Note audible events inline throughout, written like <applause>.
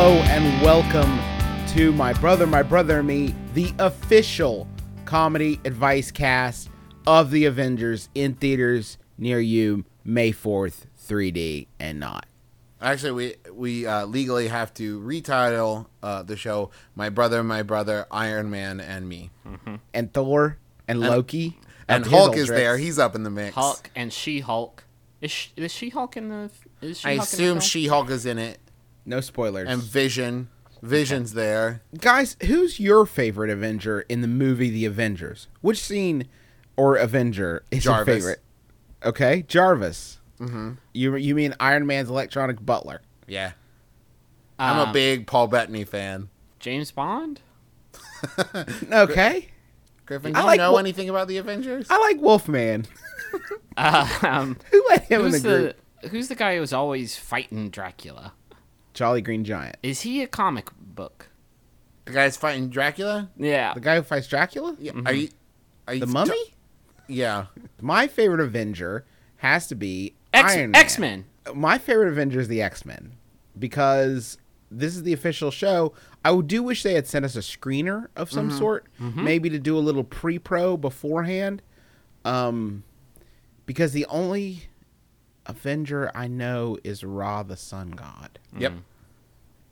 Hello and welcome to My Brother, My Brother and Me, the official comedy advice cast of the Avengers in theaters near you May 4th, 3D and not. Actually, we we uh, legally have to retitle uh, the show "My Brother, My Brother, Iron Man, and Me." And Thor and Loki. And his Hulk is there; he's up in the mix. Hulk and She Hulk. Is she, is She Hulk in the? Is she I assume She-Hulk is in it, No spoilers. and Vision. Vision's there. Guys, who's your favorite Avenger in the movie The Avengers? Which scene or Avenger is Jarvis. your favorite? Okay, Jarvis. Mm-hmm. You you mean Iron Man's electronic butler? Yeah, I'm a big Paul Bettany fan. Um, James Bond. <laughs> Okay, Griffin, I do you like know Wol- anything about the Avengers? I like Wolfman. <laughs> Um, <laughs> Who let him in who's the group? the Who's the guy who's always fighting Dracula? Jolly Green Giant. Is he a comic book? the guy's fighting Dracula. Yeah. The guy who fights Dracula? Yeah, are you? Are you The Mummy? Yeah, <laughs> My favorite Avenger has to be X Iron Man. X Men. My favorite Avenger is the X Men because this is the official show. I would do wish they had sent us a screener of some Mm-hmm. sort, maybe to do a little pre-pro beforehand. Um, because the only Avenger I know is Ra, the Sun God, yep.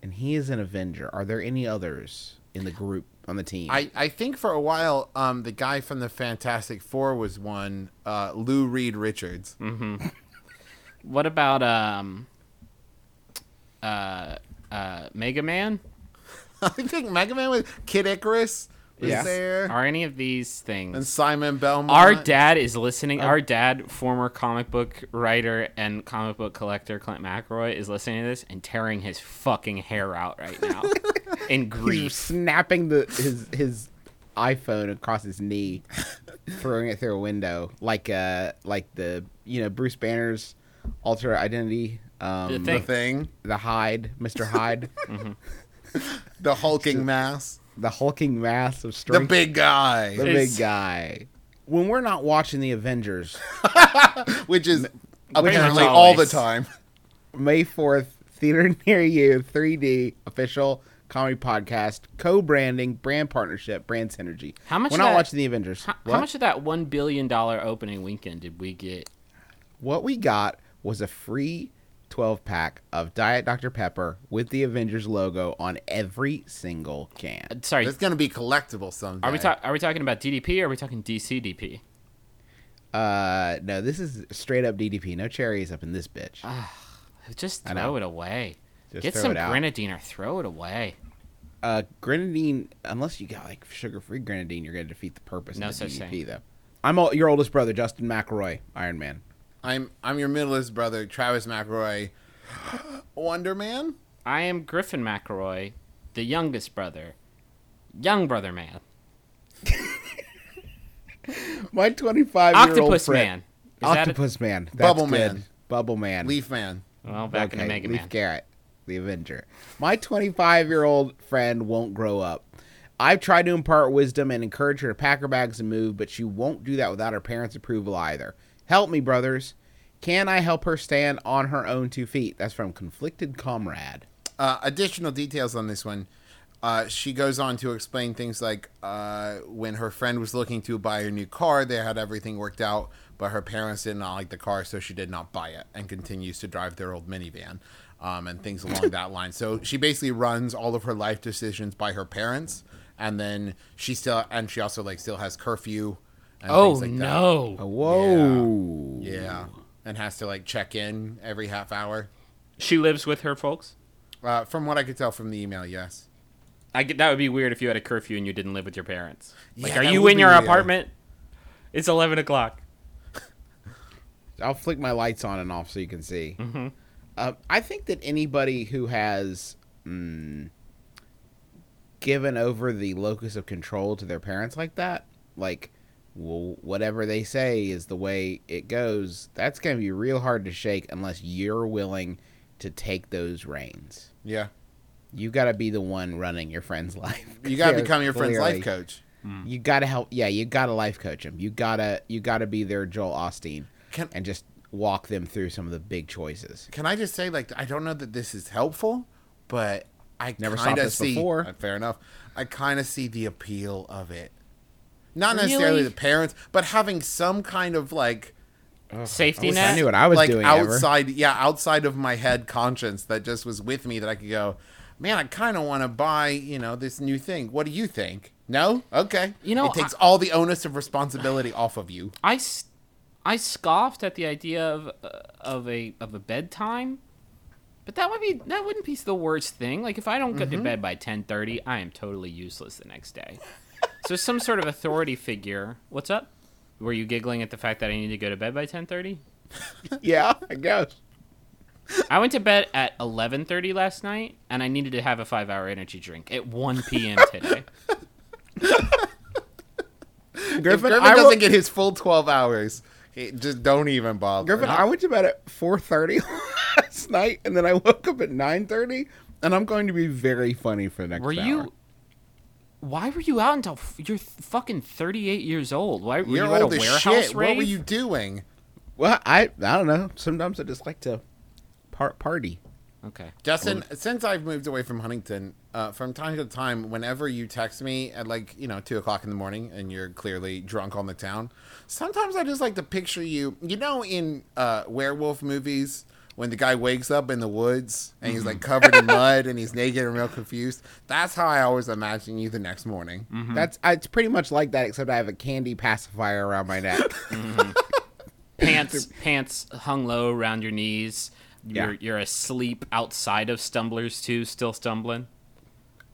and he is an Avenger. Are there any others in the group on the team? I, I think for a while, um, the guy from the Fantastic Four was one, uh, Lou Reed Richards. What about um? Uh, uh, Mega Man. <laughs> I think Mega Man was Kid Icarus was Yeah. there, Are any of these things? and Simon Belmont. Our dad is listening. Our dad, former comic book writer and comic book collector Clint McElroy, is listening to this and tearing his fucking hair out right now <laughs> in He's grief. snapping the his his iPhone across his knee, <laughs> throwing it through a window, like uh like the you know Bruce Banner's alter identity, um, The the thing. thing, the Hyde, Mister Hyde, <laughs> the hulking mass, the hulking mass of strength. the big guy, the It's- big guy. When we're not watching the Avengers, <laughs> which is apparently all the time. May fourth, theater <laughs> near you, 3D official comedy podcast, co-branding, brand partnership, brand synergy. How much We're of not that- watching the Avengers. How, how much of that one billion dollar opening weekend did we get? What we got was a free 12 pack of Diet Dr. Pepper with the Avengers logo on every single Uh, can. Sorry, It's gonna be collectible someday. are we talk, Are we talking about DDP or are we talking DCDP? Uh, no, this is straight up DDP. No cherries up in this bitch. Just I know. throw it away. Just Get some grenadine or throw it away. Uh, grenadine, unless you got like sugar free grenadine, you're going to defeat the purpose No of the such DDP, thing. though. I'm all, your oldest brother, Justin McElroy, Iron Man. I'm I'm your middleest brother, Travis McElroy, <gasps> Wonder Man. I am Griffin McElroy, the youngest brother, young brother man, <laughs> My 25 year old octopus friend. man. Is that a- Octopus Man. That's Bubble good. Man. Bubble Man. Leaf Man. well, back in the Mega Leaf Man. Garrett, the Avenger. My 25 year old friend won't grow up. I've tried to impart wisdom and encourage her to pack her bags and move, but she won't do that without her parents' approval either. Help me, brothers. Can I help her stand on her own two feet? That's from Conflicted Comrade. Uh, additional details on this one. Uh, she goes on to explain things like uh, when her friend was looking to buy a new car, they had everything worked out, but her parents did not like the car, so she did not buy it and continues to drive their old minivan um, and things along <laughs> that line. So she basically runs all of her life decisions by her parents, and then she still and she also like still has curfew. And Oh things like no! Whoa. That. Yeah, and has to like check in every half hour. She lives with her folks. Uh, from what I could tell from the email, yes. I get that would be weird if you had a curfew and you didn't live with your parents. Like, Yeah, are you in your weird. apartment? It's eleven o'clock. <laughs> I'll flick my lights on and off so you can see. Mm-hmm. Uh, I think that anybody who has mm, given over the locus of control to their parents like that, like, well, whatever they say is the way it goes, that's going to be real hard to shake unless you're willing to take those reins. Yeah. You got to be the one running your friend's <laughs> life. You got to become your friend's life coach. Hmm. You got to help. Yeah, you got to life coach them. You gotta you gotta be their Joel Osteen Can and just walk them through some of the big choices. Can I just say, like, I don't know that this is helpful, but I Never saw kind this see. before. Fair enough. I kind of see the appeal of it. Not necessarily Really? the parents, but having some kind of like, Safety I net. knew what I was like doing. ever. outside, yeah, outside of my head conscience that just was with me that I could go, man, I kind of want to buy, you know, this new thing. What do you think? No, okay. You know, it takes I- all the onus of responsibility off of you. <sighs> I, I scoffed at the idea of uh, of a of a bedtime, but that would be that wouldn't be the worst thing. Like if I don't get to bed by ten thirty, I am totally useless the next day. So some sort of authority figure. What's up? Were you giggling at the fact that I need to go to bed by ten thirty? yeah, I guess. I went to bed at eleven thirty last night, and I needed to have a five hour energy drink at one p.m. today. <laughs> If Griffin, Griffin I doesn't wo- get his full twelve hours, he, just don't even bother. Griffin, I went to bed at four thirty <laughs> last night, and then I woke up at nine thirty, and I'm going to be very funny for the next. Were hour. you? Why were you out until f- you're fucking 38 years old? Why were You're you at a warehouse shit. rave? What were you doing? Well, I I don't know. Sometimes I just like to par- party. Okay. Justin, since I've moved away from Huntington, uh, from time to time, whenever you text me at like, you know, two o'clock in the morning and you're clearly drunk on the town, sometimes I just like to picture you, you know, in uh, werewolf movies when the guy wakes up in the woods and he's like covered in <laughs> mud and he's naked and real confused. That's how I always imagine you the next morning. That's it's pretty much like that, except I have a candy pacifier around my neck. <laughs> Pants pants hung low around your knees. Yeah. You're you're asleep outside of Stumblers too, still stumbling.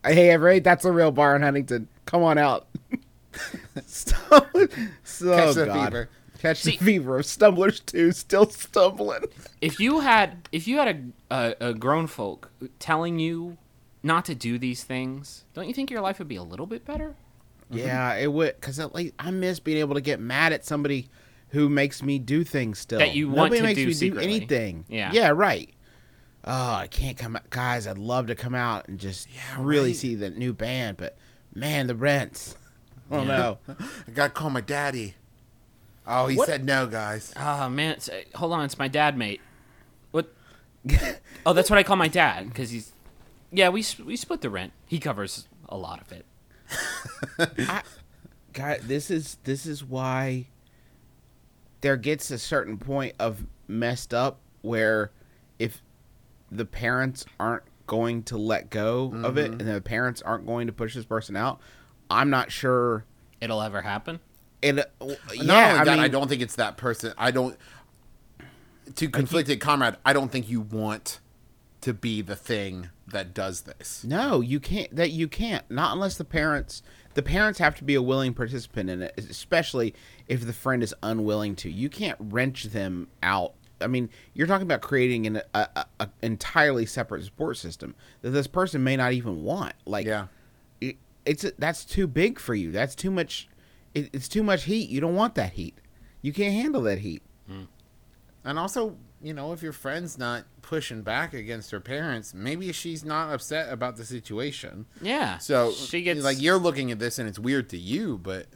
hey, everybody, that's a real bar in Huntington. Come on out. <laughs> so, so Catch the God. fever. Catch See- the fever of Stumblers too. Still stumbling. If you had if you had a, a a grown folk telling you not to do these things, don't you think your life would be a little bit better? Yeah, it would because like I miss being able to get mad at somebody who makes me do things still That you want Nobody to makes do me secretly. do anything. Yeah. yeah, right. Oh, I can't come out, guys. I'd love to come out and just really right. see the new band, but man, the rents. <laughs> Oh no. <laughs> I gotta call my daddy. Oh, he What- said no, guys. Oh man, it's, uh, hold on, it's my dad, mate. What? <laughs> oh, that's what I call my dad because he's. Yeah, we we split the rent. He covers a lot of it. <laughs> God, this is this is why there gets a certain point of messed up where if the parents aren't going to let go of it and the parents aren't going to push this person out, I'm not sure. It'll ever happen. It, Not yeah, only I that, mean, I don't think it's that person. I don't. To conflicted comrade, I don't think you want to be the thing that does this. No, you can't. That you can't. Not unless the parents. The parents have to be a willing participant in it, especially if the friend is unwilling to. You can't wrench them out. I mean, you're talking about creating an a, a, a entirely separate support system that this person may not even want. Like, Yeah. it, it's that's too big for you. That's too much. It, it's too much heat. You don't want that heat. You can't handle that heat. Hmm. And also, you know, if your friend's not pushing back against her parents, maybe she's not upset about the situation. Yeah. So, she gets like you're looking at this and it's weird to you, but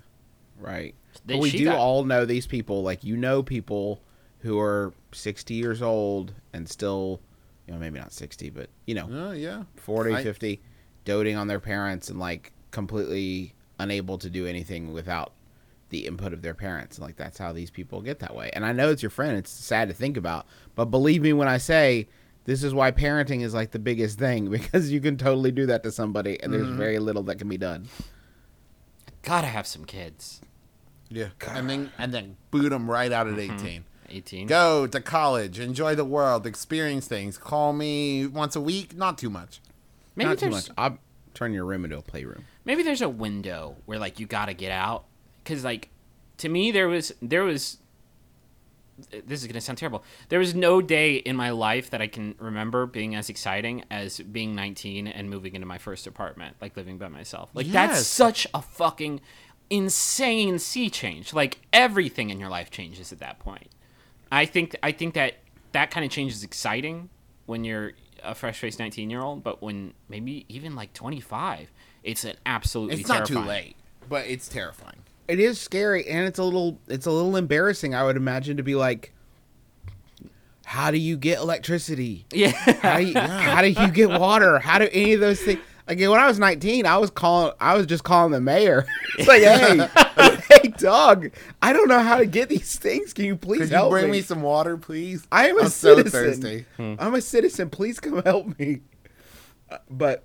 Right. But we do got- all know these people. Like you know people who are 60 years old and still, you know, maybe not 60, but you know, oh yeah, 40, I- 50, doting on their parents and like completely unable to do anything without the input of their parents. And like that's how these people get that way. And I know it's your friend. It's sad to think about, but believe me when I say this is why parenting is like the biggest thing <laughs> because you can totally do that to somebody and there's mm-hmm. very little that can be done. gotta have some kids. yeah, and then and then boot them right out at mm-hmm. 18. 18. Go to college, enjoy the world, experience things. Call me once a week, not too much. Maybe Not too much. I'll turn your room into a playroom. maybe there's a window where like you gotta get out. Because like to me there was there was this is gonna sound terrible. There was no day in my life that i can remember being as exciting as being 19 and moving into my first apartment like living by myself. Like that's such a fucking insane sea change. Like everything in your life changes at that point. I think i think that that kind of change is exciting when you're a fresh-faced 19 year old but when maybe even like 25 it's an absolutely It's not too late, but it's terrifying. It is scary, and it's a little it's a little embarrassing. I would imagine to be like, how do you get electricity? yeah How do you, how do you get water? How do any of those things? Like when I was 19, I was calling. I was just calling the mayor. <laughs> It's like, hey, hey, dog, I don't know how to get these things. Can you please Could you help bring me? me some water, please? I am a I'm so citizen. thirsty. I'm a citizen. Please come help me. Uh, but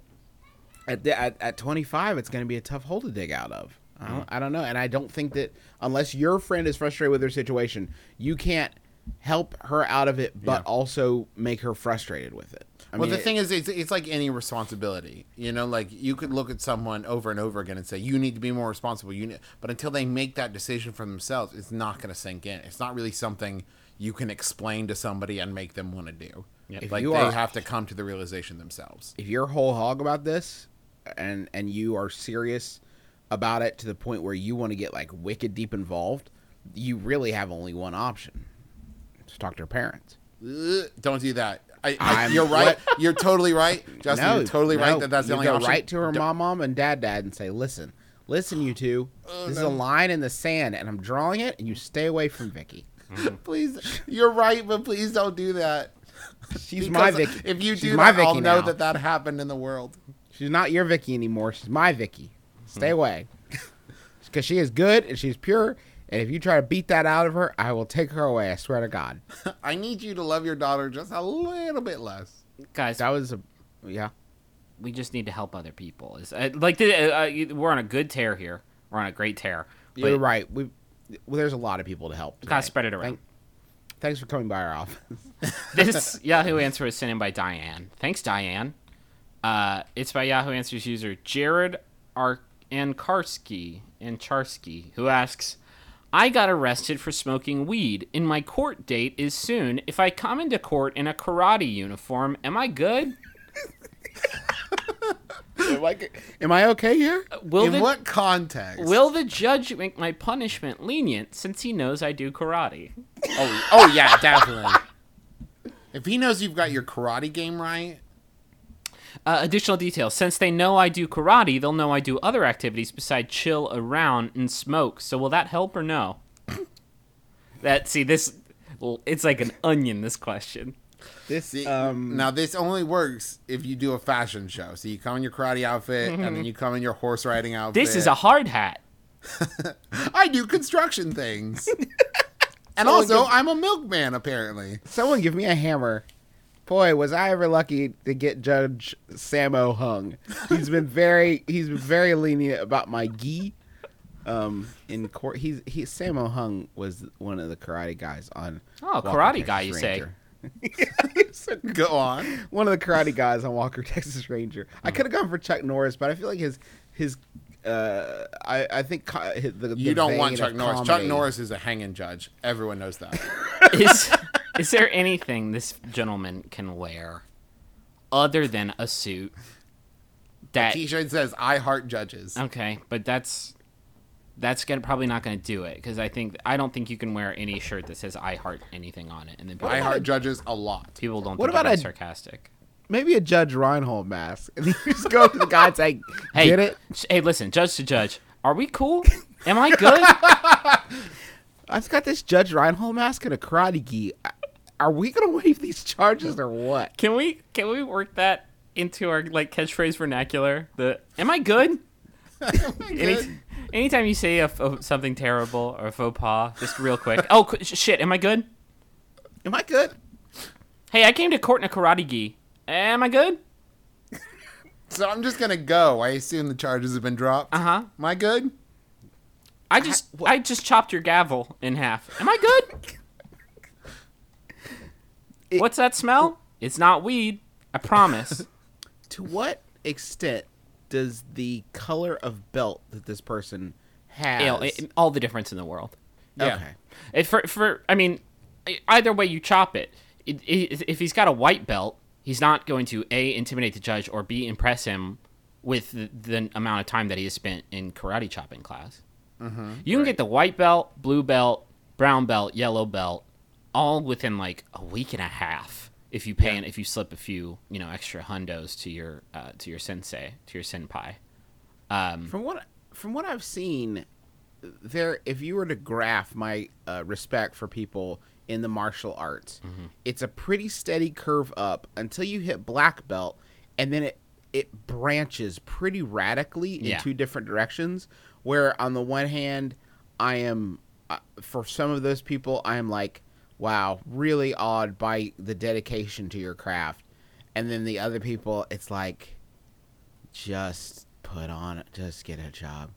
at, the, at at 25, it's going to be a tough hole to dig out of. I don't, I don't know, and I don't think that unless your friend is frustrated with her situation, you can't help her out of it, but Yeah. also make her frustrated with it. I well, mean, the thing is, it's, it's like any responsibility. You know, like you could look at someone over and over again and say, "You need to be more responsible." You, need, but until they make that decision for themselves, it's not going to sink in. It's not really something you can explain to somebody and make them want to do. If Like you they are- have to come to the realization themselves. if you're whole hog about this, and and you are serious about it to the point where you want to get like wicked deep involved, you really have only one option: to talk to her parents. Don't do that. I, I, you're right. You're totally right, <laughs> Justin. no, you're totally no, right that that's the you only go option. right to her mom, mom, and dad, dad, and say, "Listen, listen, you two. Oh, this is a line in the sand, and I'm drawing it, and you stay away from Vicky. <laughs> Please, <laughs> you're right, but please don't do that. She's my Vicky. If you do my that, I'll know now. that that happened in the world. She's not your Vicky anymore. She's my Vicky. Stay Hmm. away, because she is good and she's pure. And if you try to beat that out of her, I will take her away. I swear to God. <laughs> I need you to love your daughter just a little bit less. guys That was a, yeah. we just need to help other people is uh, like the, uh, uh, we're on a good tear here we're on a great tear but You're right. We well, there's a lot of people to help. gotta spread it around Thank- thanks for coming by our office. <laughs> this Yahoo answer was sent in by Diane. Thanks, Diane. Uh, it's by Yahoo Answers user Jared Ar- Ankarski Ancharsky, who asks, "I got arrested for smoking weed, and my court date is soon. If I come into court in a karate uniform, am I good? <laughs> am, I, am I okay here? Uh, will in the what context? will the judge make my punishment lenient since he knows I do karate?" oh, oh yeah, definitely. if he knows you've got your karate game right, Uh, additional details. Since they know I do karate, they'll know I do other activities besides chill around and smoke. So will that help or no? <coughs> that see this, well, it's like an onion. This question. This See, um now this only works if you do a fashion show. So you come in your karate outfit, and then you come in your horse riding outfit. This is a hard hat. <laughs> I do construction things, <laughs> and Someone also give- I'm a milkman. Apparently, someone give me a hammer. Boy, was I ever lucky to get Judge Sammo Hung. He's been very he's been very lenient about my gi. Um, in court, he's he Sammo Hung was one of the karate guys on. Oh, Walker, karate guy, you say. Ranger. <laughs> He's a- go on. one of the karate guys on Walker Texas Ranger. I Hmm. could have gone for Chuck Norris, but I feel like his his uh I I think co- his- the, You the don't want Chuck of Norris. Chuck Norris is a hanging judge. Everyone knows that. <laughs> Is is there anything this gentleman can wear other than a suit? That T-shirt says "I heart judges." okay, but that's that's gonna probably not gonna do it because I think I don't think you can wear any shirt that says "I heart" anything on it, and then I heart judges a lot. people don't What think about about a- sarcastic. Maybe a Judge Reinhold mask, and you just go up to the guy and say, <laughs> Hey, "Get it? Hey, listen, judge to judge. Are we cool? Am I good? <laughs> I've got this Judge Reinhold mask and a karate gi. Are we gonna waive these charges or what?" can we can we work that into our like catchphrase vernacular? The am I good? Am <laughs> I Any, anytime you say a, f- something terrible or a faux pas, just real quick. <laughs> Oh qu- shit, am I good? Am I good? Hey, I came to court in a karate gi. Am I good? <laughs> So I'm just gonna go. I assume the charges have been dropped. Uh huh. Am I good? I just I just chopped your gavel in half. Am I good? What's that smell? It's not weed. I promise. <laughs> To what extent does the color of belt that this person has? You know, it- all the difference in the world. Yeah. Okay. If for for I mean, either way you chop it, it, it, if he's got a white belt, he's not going to a intimidate the judge or b impress him with the, the amount of time that he has spent in karate chopping class. Mm-hmm. you can get the white belt, blue belt, brown belt, yellow belt, all within like a week and a half. If you pay and if you slip a few, you know, extra hundos to your uh, to your sensei, to your senpai. Um, From what from what I've seen, there if you were to graph my uh, respect for people in the martial arts, Mm-hmm. it's a pretty steady curve up until you hit black belt, and then it it branches pretty radically in Yeah. two different directions. Where on the one hand, I am uh, for some of those people, I am like, wow, really awed by the dedication to your craft, and then the other people, it's like just put on just get a job.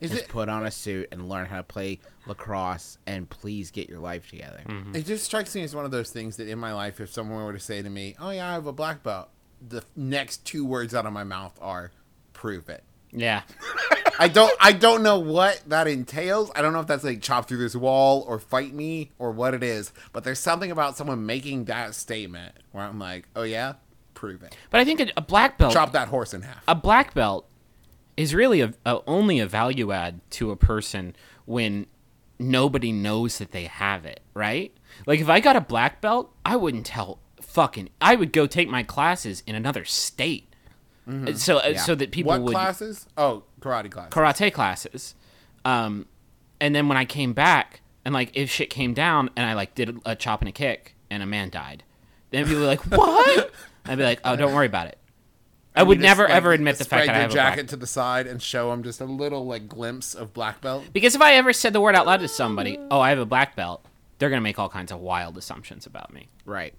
Is just it- put on a suit and learn how to play lacrosse and please get your life together. Mm-hmm. It just strikes me as one of those things that in my life, if someone were to say to me, "Oh yeah, I have a black belt," the next two words out of my mouth are "prove it." Yeah. I don't I don't know what that entails. I don't know if that's like chop through this wall or fight me or what it is, but there's something about someone making that statement where I'm like, "Oh yeah, prove it." But I think a, a black belt Chop that horse in half. a black belt is really a, a only a value add to a person when nobody knows that they have it, right? Like if I got a black belt, I wouldn't tell fucking I would go take my classes in another state. So uh, so that people what would classes? Oh, karate classes. karate classes. Um and then when I came back and like if shit came down and I like did a chop and a kick and a man died, then people were like, <laughs> "What?" I'd be like, "Oh, don't worry about it." I would You just, never like, ever admit the fact that I have a black jacket to the side and show them just a little like glimpse of black belt. Because if I ever said the word out loud to somebody, "Oh, I have a black belt," they're gonna make all kinds of wild assumptions about me, right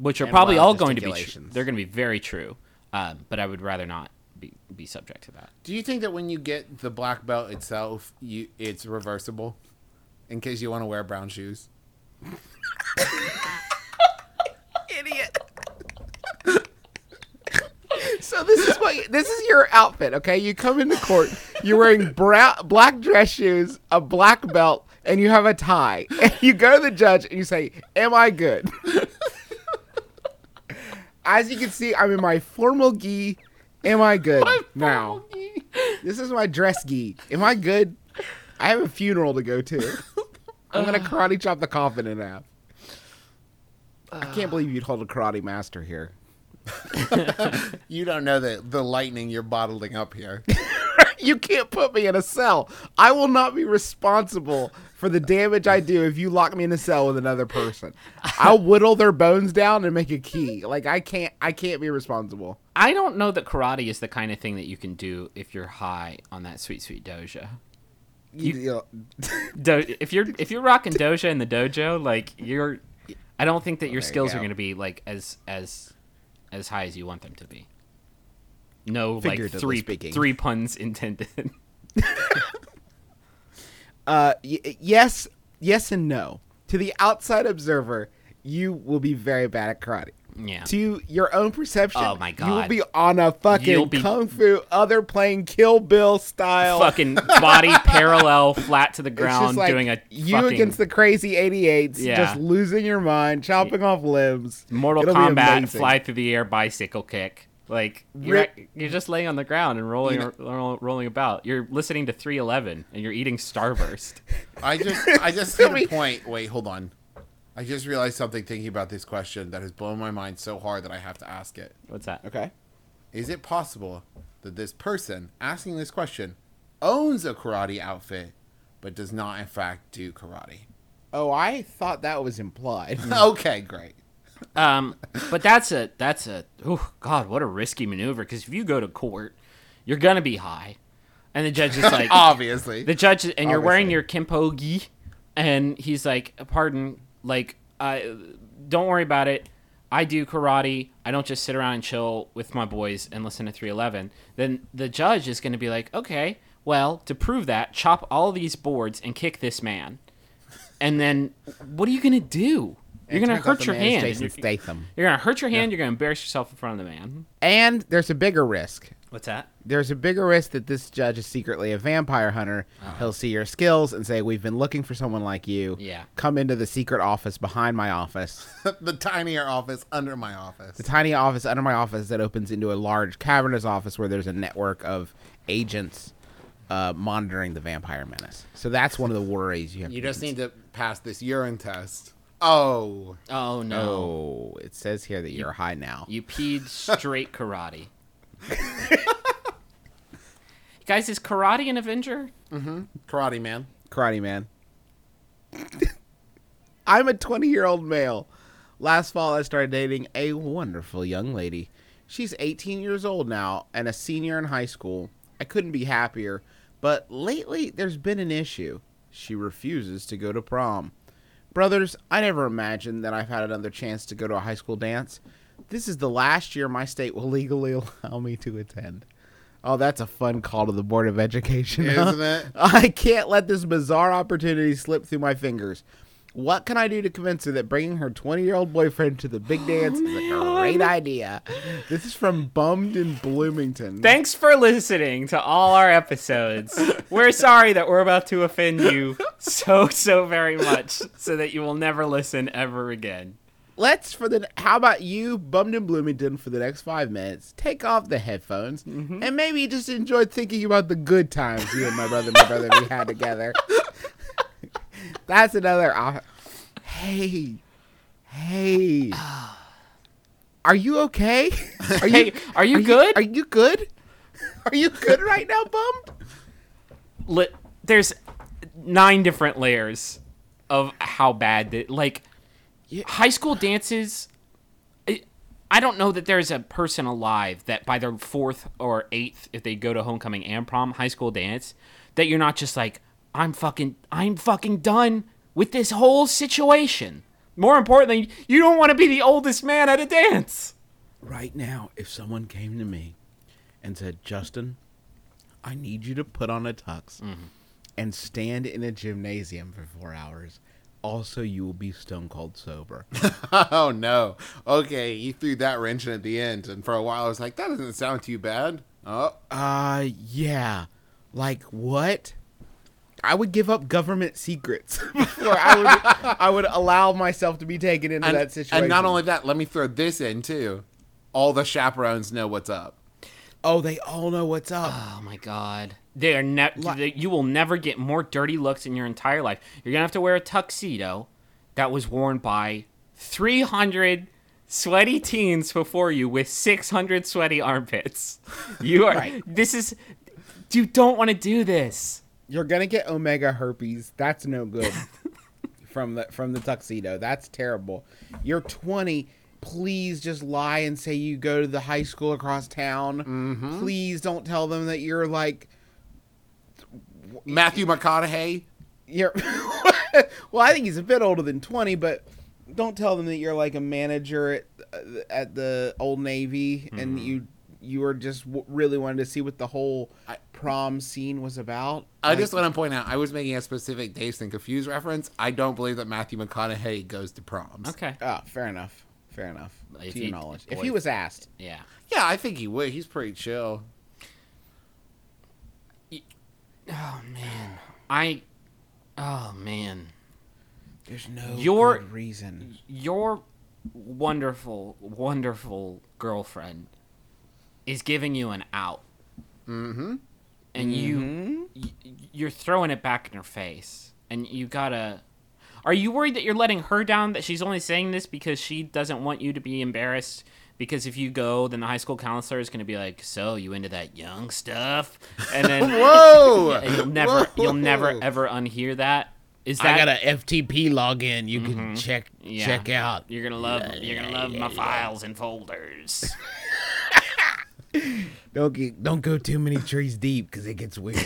which are And probably all going to be. Tr- they're going to be very true, um, but I would rather not be be subject to that. Do you think that when you get the black belt itself, you it's reversible, in case you want to wear brown shoes? <laughs> idiot. <laughs> So this is what this is your outfit okay? You come into court you're wearing brown black dress shoes a black belt and you have a tie. And <laughs> you go to the judge and you say am i good as you can see i'm in my formal gi. Am i good? Now this is my dress gi. Am i good? I have a funeral to go to. I'm gonna <sighs> karate chop the coffin in half. I can't <sighs> believe you'd hold a karate master here. <laughs> You don't know the the lightning you're bottling up here. <laughs> you can't put me in a cell. I will not be responsible for the damage I do if you lock me in a cell with another person. I'll whittle their bones down and make a key. Like I can't I can't be responsible. I don't know that karate is the kind of thing that you can do if you're high on that sweet sweet doja. You, you know, <laughs> Do- if you're if you're rocking doja in the dojo, like you're, I don't think that your you skills are going to be like as as as high as you want them to be. No, like three speaking. three puns intended. <laughs> uh y- yes, yes and no. To the outside observer, you will be very bad at karate. yeah. To your own perception, Oh my god, you will be on a fucking be- kung fu other playing Kill Bill style fucking body <laughs> parallel, flat to the ground, like doing a you fucking against the crazy 88s, Yeah. just losing your mind, chopping off limbs. Mortal It'll Kombat fly through the air bicycle kick. Like you're, Rip- you're just laying on the ground and rolling roll- rolling about. You're listening to 311 and you're eating Starburst. <laughs> I just I just <laughs> hit a point. Wait, hold on. I just realized something thinking about this question that has blown my mind so hard that I have to ask it. What's that? Okay. Is it possible that this person asking this question owns a karate outfit but does not in fact do karate? Oh, I thought that was implied. <laughs> okay, great. Um, but that's a that's a oh god, what a risky maneuver. Because if you go to court, you're gonna be high, and the judge is <laughs> like, Obviously. the judge, and you're wearing your kimpo gi, and he's like, pardon, like, I don't worry about it. I do karate. I don't just sit around and chill with my boys and listen to 311. Then the judge is going to be like, okay, well, to prove that, chop all these boards and kick this man. And then what are you going to do? You're gonna hurt your hand. Jason You're- Statham. You're gonna hurt your hand. You're gonna embarrass yourself in front of the man. And there's a bigger risk. What's that? There's a bigger risk that this judge is secretly a vampire hunter. He'll see your skills and say, "We've been looking for someone like you. Yeah. Come into the secret office behind my office, <laughs> the tinier office under my office. the tiny office under my office that opens into a large cavernous office where there's a network of agents uh, monitoring the vampire menace. So that's one of the worries you have. You to just need to pass this urine test. Oh, Oh no. Oh, it says here that you're high now. You peed <laughs> straight karate. Guys, is karate an Avenger? Mm-hmm. karate man. Karate Man. <laughs> I'm a 20 year old male. Last fall, I started dating a wonderful young lady. She's 18 years old now and a senior in high school. I couldn't be happier, but lately there's been an issue. She refuses to go to prom. Brothers, I never imagined that I've had another chance to go to a high school dance. This is the last year my state will <laughs> legally allow me to attend. Oh, that's a fun call to the Board of Education. Isn't it? <laughs> I can't let this bizarre opportunity slip through my fingers. What can I do to convince her that bringing her 20 year old boyfriend to the big oh, dance is a great idea? This is from Bummed in Bloomington. Thanks for listening to all our episodes. we're sorry that we're about to offend you so, so very much so that you will never listen ever again. Let's for the. How about you, Bummed in Bloomington, for the next five minutes? Take off the headphones mm-hmm. and maybe just enjoy thinking about the good times you and my brother, and my brother, we had together. That's another. Uh, hey, hey. Are you okay? Are you, Hey, are you good? Are you good? Are you good right now? Li- there's nine different layers of how bad that like high school dances I- I don't know that there's a person alive that by their fourth or eighth, if they go to homecoming and prom, high school dance, that you're not just like, I'm fucking, I'm fucking done with this whole situation. More importantly, you don't want to be the oldest man at a dance. Right now, if someone came to me and said, Justin, I need you to put on a tux and stand in a gymnasium for four hours. Also, you will be stone cold sober. <laughs> Oh no. Okay, you threw that wrench in at the end, and for a while I was like, that doesn't sound too bad. Oh, uh, yeah. Like, what? I would give up government secrets <laughs> before I would I would allow myself to be taken into and, that situation. and not only that, let me throw this in too. All the chaperones know what's up. oh, they all know what's up. Oh my god. They are ne- Li- you will never get more dirty looks in your entire life. You're going to have to wear a tuxedo that was worn by 300 sweaty teens before you with 600 sweaty armpits. You are Right. this is you don't want to do this. You're gonna get omega herpes. That's no good. <laughs> from the from the tuxedo. That's terrible. You're 20. Please just lie and say you go to the high school across town. Please don't tell them that you're like Matthew McConaughey. you're. <laughs> well, I think he's a bit older than 20, but don't tell them that you're like a manager at uh, at the Old Navy and you you were just w- really wanted to see what the whole prom scene was about. I Like, just want to point out, I was making a specific Dazed and Confused reference. I don't believe that Matthew McConaughey goes to proms. Okay. Oh, fair enough. Fair enough. If to your he- knowledge, if he was asked, Yeah. Yeah, I think he would. He's pretty chill. Oh man. I Oh man. there's no Your- good reason. your wonderful, wonderful girlfriend is giving you an out. Mm-hmm. And you, mm-hmm. y- you're throwing it back in her face. And you gotta. Are you worried that you're letting her down? That she's only saying this because she doesn't want you to be embarrassed? Because if you go, then the high school counselor is going to be like, "So you into that young stuff?" And then <laughs> <laughs> Whoa! and you'll never, you'll never ever unhear that. Is that I got a FTP login. You can mm-hmm. check Yeah. check out. You're gonna love you're gonna love my files and folders. <laughs> <laughs> Don't get, don't go too many trees deep because it gets weird. <laughs>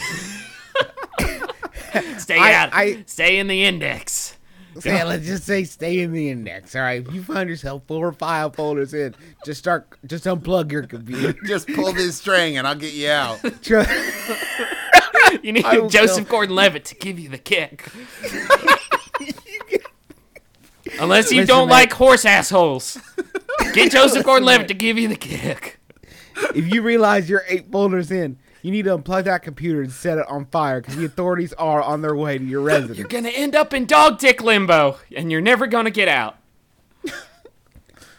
Stay I- out. I- stay in the index. So, yeah, let's just say stay in the index. All right, if you find yourself four or five folders in, just start just unplug your computer. <laughs> Just pull this string and I'll get you out. Try- You need Joseph Gordon-Levitt to give you the kick. Unless you Listen, don't man. like horse assholes. Get Joseph Gordon-Levitt to give you the kick. If you realize you're eight folders in, you need to unplug that computer and set it on fire because the authorities are on their way to your residence. You're gonna end up in dog dick limbo, and you're never gonna get out. <laughs>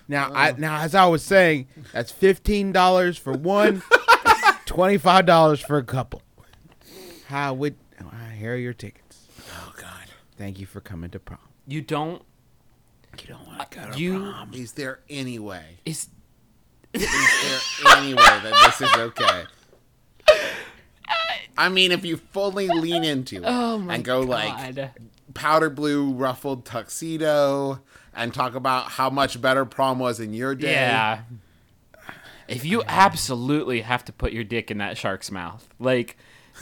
Now, I now as I was saying, that's fifteen dollars for one, <laughs> twenty five dollars for a couple. How would oh, here are your tickets? Oh God. Thank you for coming to prom. You don't. You don't want to go to You prom. Is there any way? is Is there any way that this is okay? Uh, I mean, if you fully lean into it oh my and go like God. powder blue ruffled tuxedo and talk about how much better prom was in your day. Yeah. If you absolutely have to put your dick in that shark's mouth, like,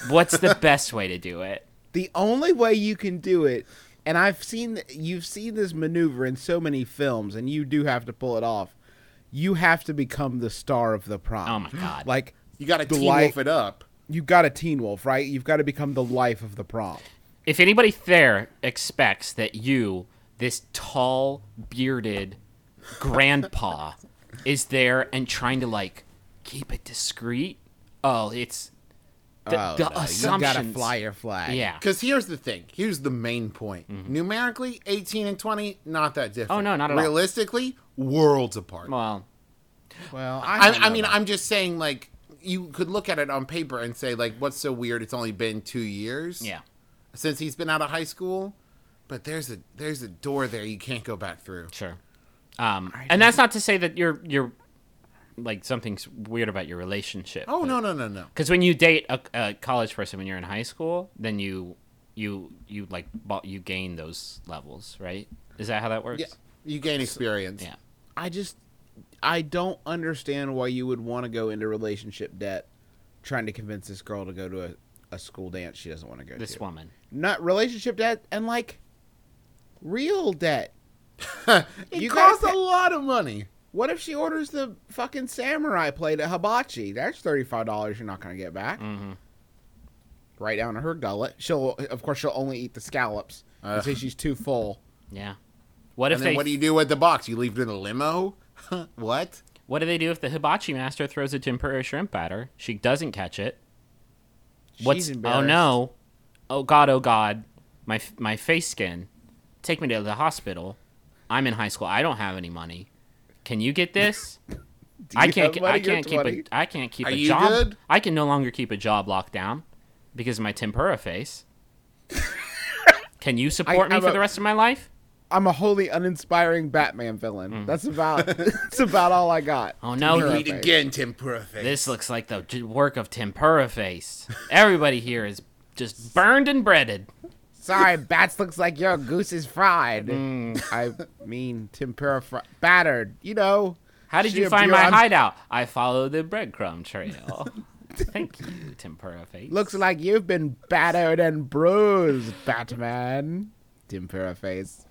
what's the <laughs> best way to do it? The only way you can do it, and I've seen you've seen this maneuver in so many films, and you do have to pull it off. You have to become the star of the prom. Oh my God. Like You got to The team light- wolf it up. you've got a teen wolf, right? You've got to become the life of the prom. if anybody there expects that you, this tall, bearded grandpa, is there and trying to like keep it discreet, oh, it's the, oh, the no, you gotta assumptions. fly your flag. Yeah. Because here's the thing. Here's the main point. Numerically, 18 and 20, not that different. Oh, no, not at all. Realistically, worlds apart. Well, Well, I, don't I mean, about- I'm just saying, like, you could look at it on paper and say, like, what's so weird? It's only been two years yeah. since he's been out of high school. But there's a there's a door there you can't go back through. Sure. Um, and that's not to say that you're you're like something's weird about your relationship. Oh no no no no. Because when you date a, a college person when you're in high school, then you you you like you gain those levels, right? Is that how that works? Yeah, you gain experience. Yeah. I just I don't understand why you would want to go into relationship debt trying to convince this girl to go to a, a school dance she doesn't want to go This to. woman. Not relationship debt and like real debt. <laughs> It You costs a lot of money. What if she orders the fucking samurai plate at Hibachi? That's thirty five dollars you're not gonna get back. Mm-hmm. Right down to her gullet. She'll of course she'll only eat the scallops. Ugh. she's too full. Yeah. What if And then they what do you do with the box? You leave it in a limo? <laughs> what? What do they do if the hibachi master throws a tempura shrimp at her? She doesn't catch it. What's She's oh no, oh god, oh god, my my face skin. Take me to the hospital. I'm in high school. I don't have any money. Can you get this? <laughs> I can't. have I money? You're can't keep 20. a. I can't keep Are a you job. good? I can no longer keep a job locked down because of my tempura face. <laughs> can you support me I'm for a- the rest of my life? I'm a wholly uninspiring Batman villain. Mm. That's about <laughs> that's about all I got. Oh no, Tempura he- again, tempura face. This looks like the work of tempura face. Everybody here is just burned and breaded. Sorry, bats looks like your goose is fried. Hmm. I mean tempura fr- battered. You know. How did you find my I'm- hideout? I followed the breadcrumb trail. Thank you, tempura face. Looks like you've been battered and bruised, Batman. Tempura face.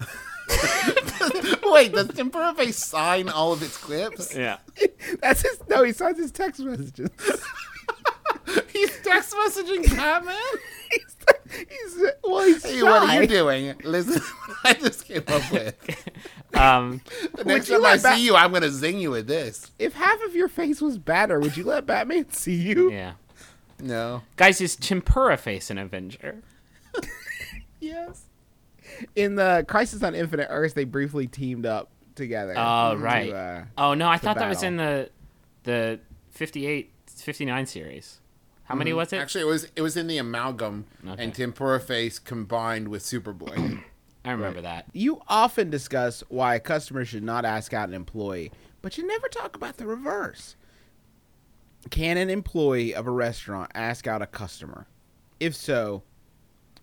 <laughs> Wait, does tempura face sign all of its clips? yeah. <laughs> That's his. No, he signs his text messages. <laughs> He's text messaging Batman. He's, he's well, he's Hey, what are you doing? Listen, <laughs> I just came up with. <laughs> Um, The next you time I let Bat- see you, I'm gonna zing you with this. If half of your face was battered, would you let Batman see you? yeah. No. Guys, is tempura face an Avenger? <laughs> Yes. In the Crisis on Infinite Earths, they briefly teamed up together. Oh, to, right. uh, Oh no, I thought that was in the the 58 59 series. How many was it? Actually, it was it was in the amalgam, Okay. and tempura face combined with Superboy. <clears throat> I remember that. you often discuss why a customer should not ask out an employee, but you never talk about the reverse. Can an employee of a restaurant ask out a customer? If so,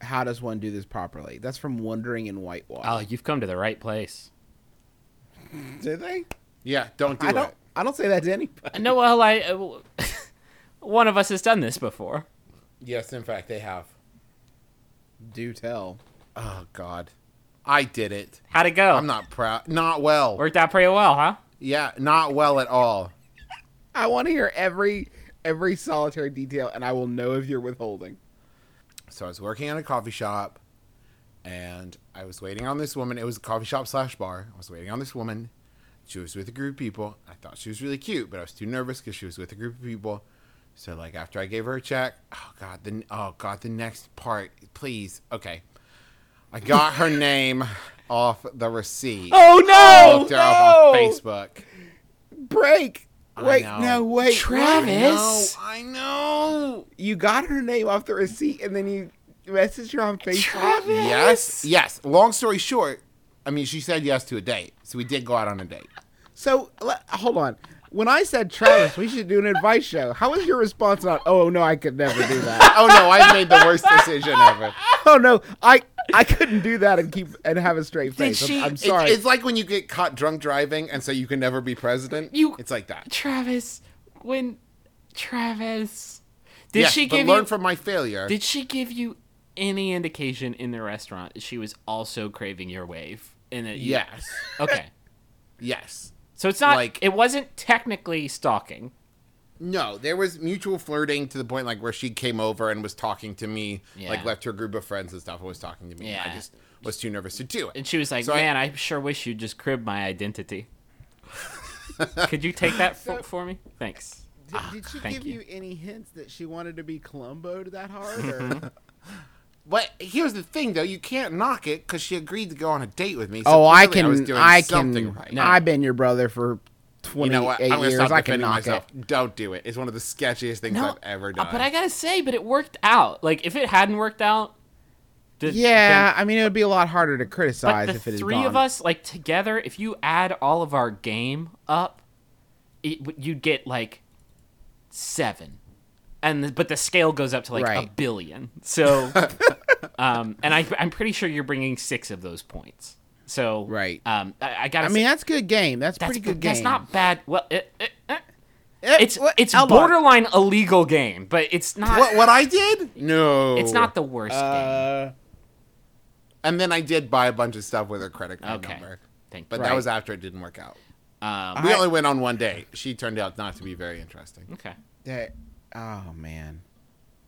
how does one do this properly? That's from Wondering in Whitewater. Oh, you've come to the right place. Did they? yeah, don't do I don't. it. I don't say that to anybody. No, well, I uh, <laughs> one of us has done this before. Yes, in fact, they have. Do tell. Oh God, I did it. How'd it go? I'm not proud. Not well. Worked out pretty well, huh? Yeah, not well at all. I want to hear every every solitary detail, and I will know if you're withholding. So I was working at a coffee shop, and I was waiting on this woman. It was a coffee shop slash bar. I was waiting on this woman. She was with a group of people. I thought she was really cute, but I was too nervous because she was with a group of people. So like after I gave her a check, oh god, the oh god, the next part, please. Okay, I got her <laughs> name off the receipt. Oh I no! looked her up on! Facebook. Break. I Wait, know. no, wait. Travis. I know. You got her name off the receipt and then you messaged her on Facebook. Travis. Yes, yes. Long story short, I mean, she said yes to a date, so we did go out on a date. So le- hold on. When I said Travis, we should do an advice show. How was your response? Not, oh no, I could never do that. <laughs> Oh no, I've made the worst decision ever. oh no, I I couldn't do that and keep and have a straight Did face. I'm- I'm, It's, sorry. it's like when you get caught drunk driving, and so you can never be president. You- it's like that. Travis, when Travis, did Yes, she but give learn you? from my failure. Did she give you any indication in the restaurant that she was also craving your wave? And that you, yes, Okay. <laughs> yes. So it's not Like- it wasn't technically stalking. No, there was mutual flirting to the point like where she came over and was talking to me, like left her group of friends and stuff and was talking to me. Yeah. I just was too nervous to do it. And she was like, So I- "Man, I, sure wish you'd just crib my identity." <laughs> Could you take that for, for me? Thanks. did, did ah, she thank give you. you. any hints that she wanted to be Columboed that hard? <laughs> <laughs> Or? But here's the thing, though, you can't knock it because she agreed to go on a date with me. So oh, I clearly can. was doing I can. right. No. I've been your brother for You twenty know what? I'm years. I can knock myself. it. Don't do it. It's one of the sketchiest things No, I've ever uh, done. but I gotta say, but it worked out. Like if it hadn't worked out, did- Yeah, then- I mean it would be a lot harder to criticize the if it had three of us, like together, if you add all of our game up, it, you'd get like seven, and the, but the scale goes up to like a billion. So, <laughs> um, and I, I'm pretty sure you're bringing six of those points. So, Right. Um, I, I gotta. I say, mean that's good game. That's, that's pretty good game. That's not bad. Well, it, it, it- it's what- it's hold on. borderline illegal game, but it's not. what, what I did? No. It's not the worst game. Uh, And then I did buy a bunch of stuff with her credit card Okay. number. Thank But you. that was after it didn't work out. Um, We I- only went on one day. She turned out not to be very interesting. okay. that, oh man.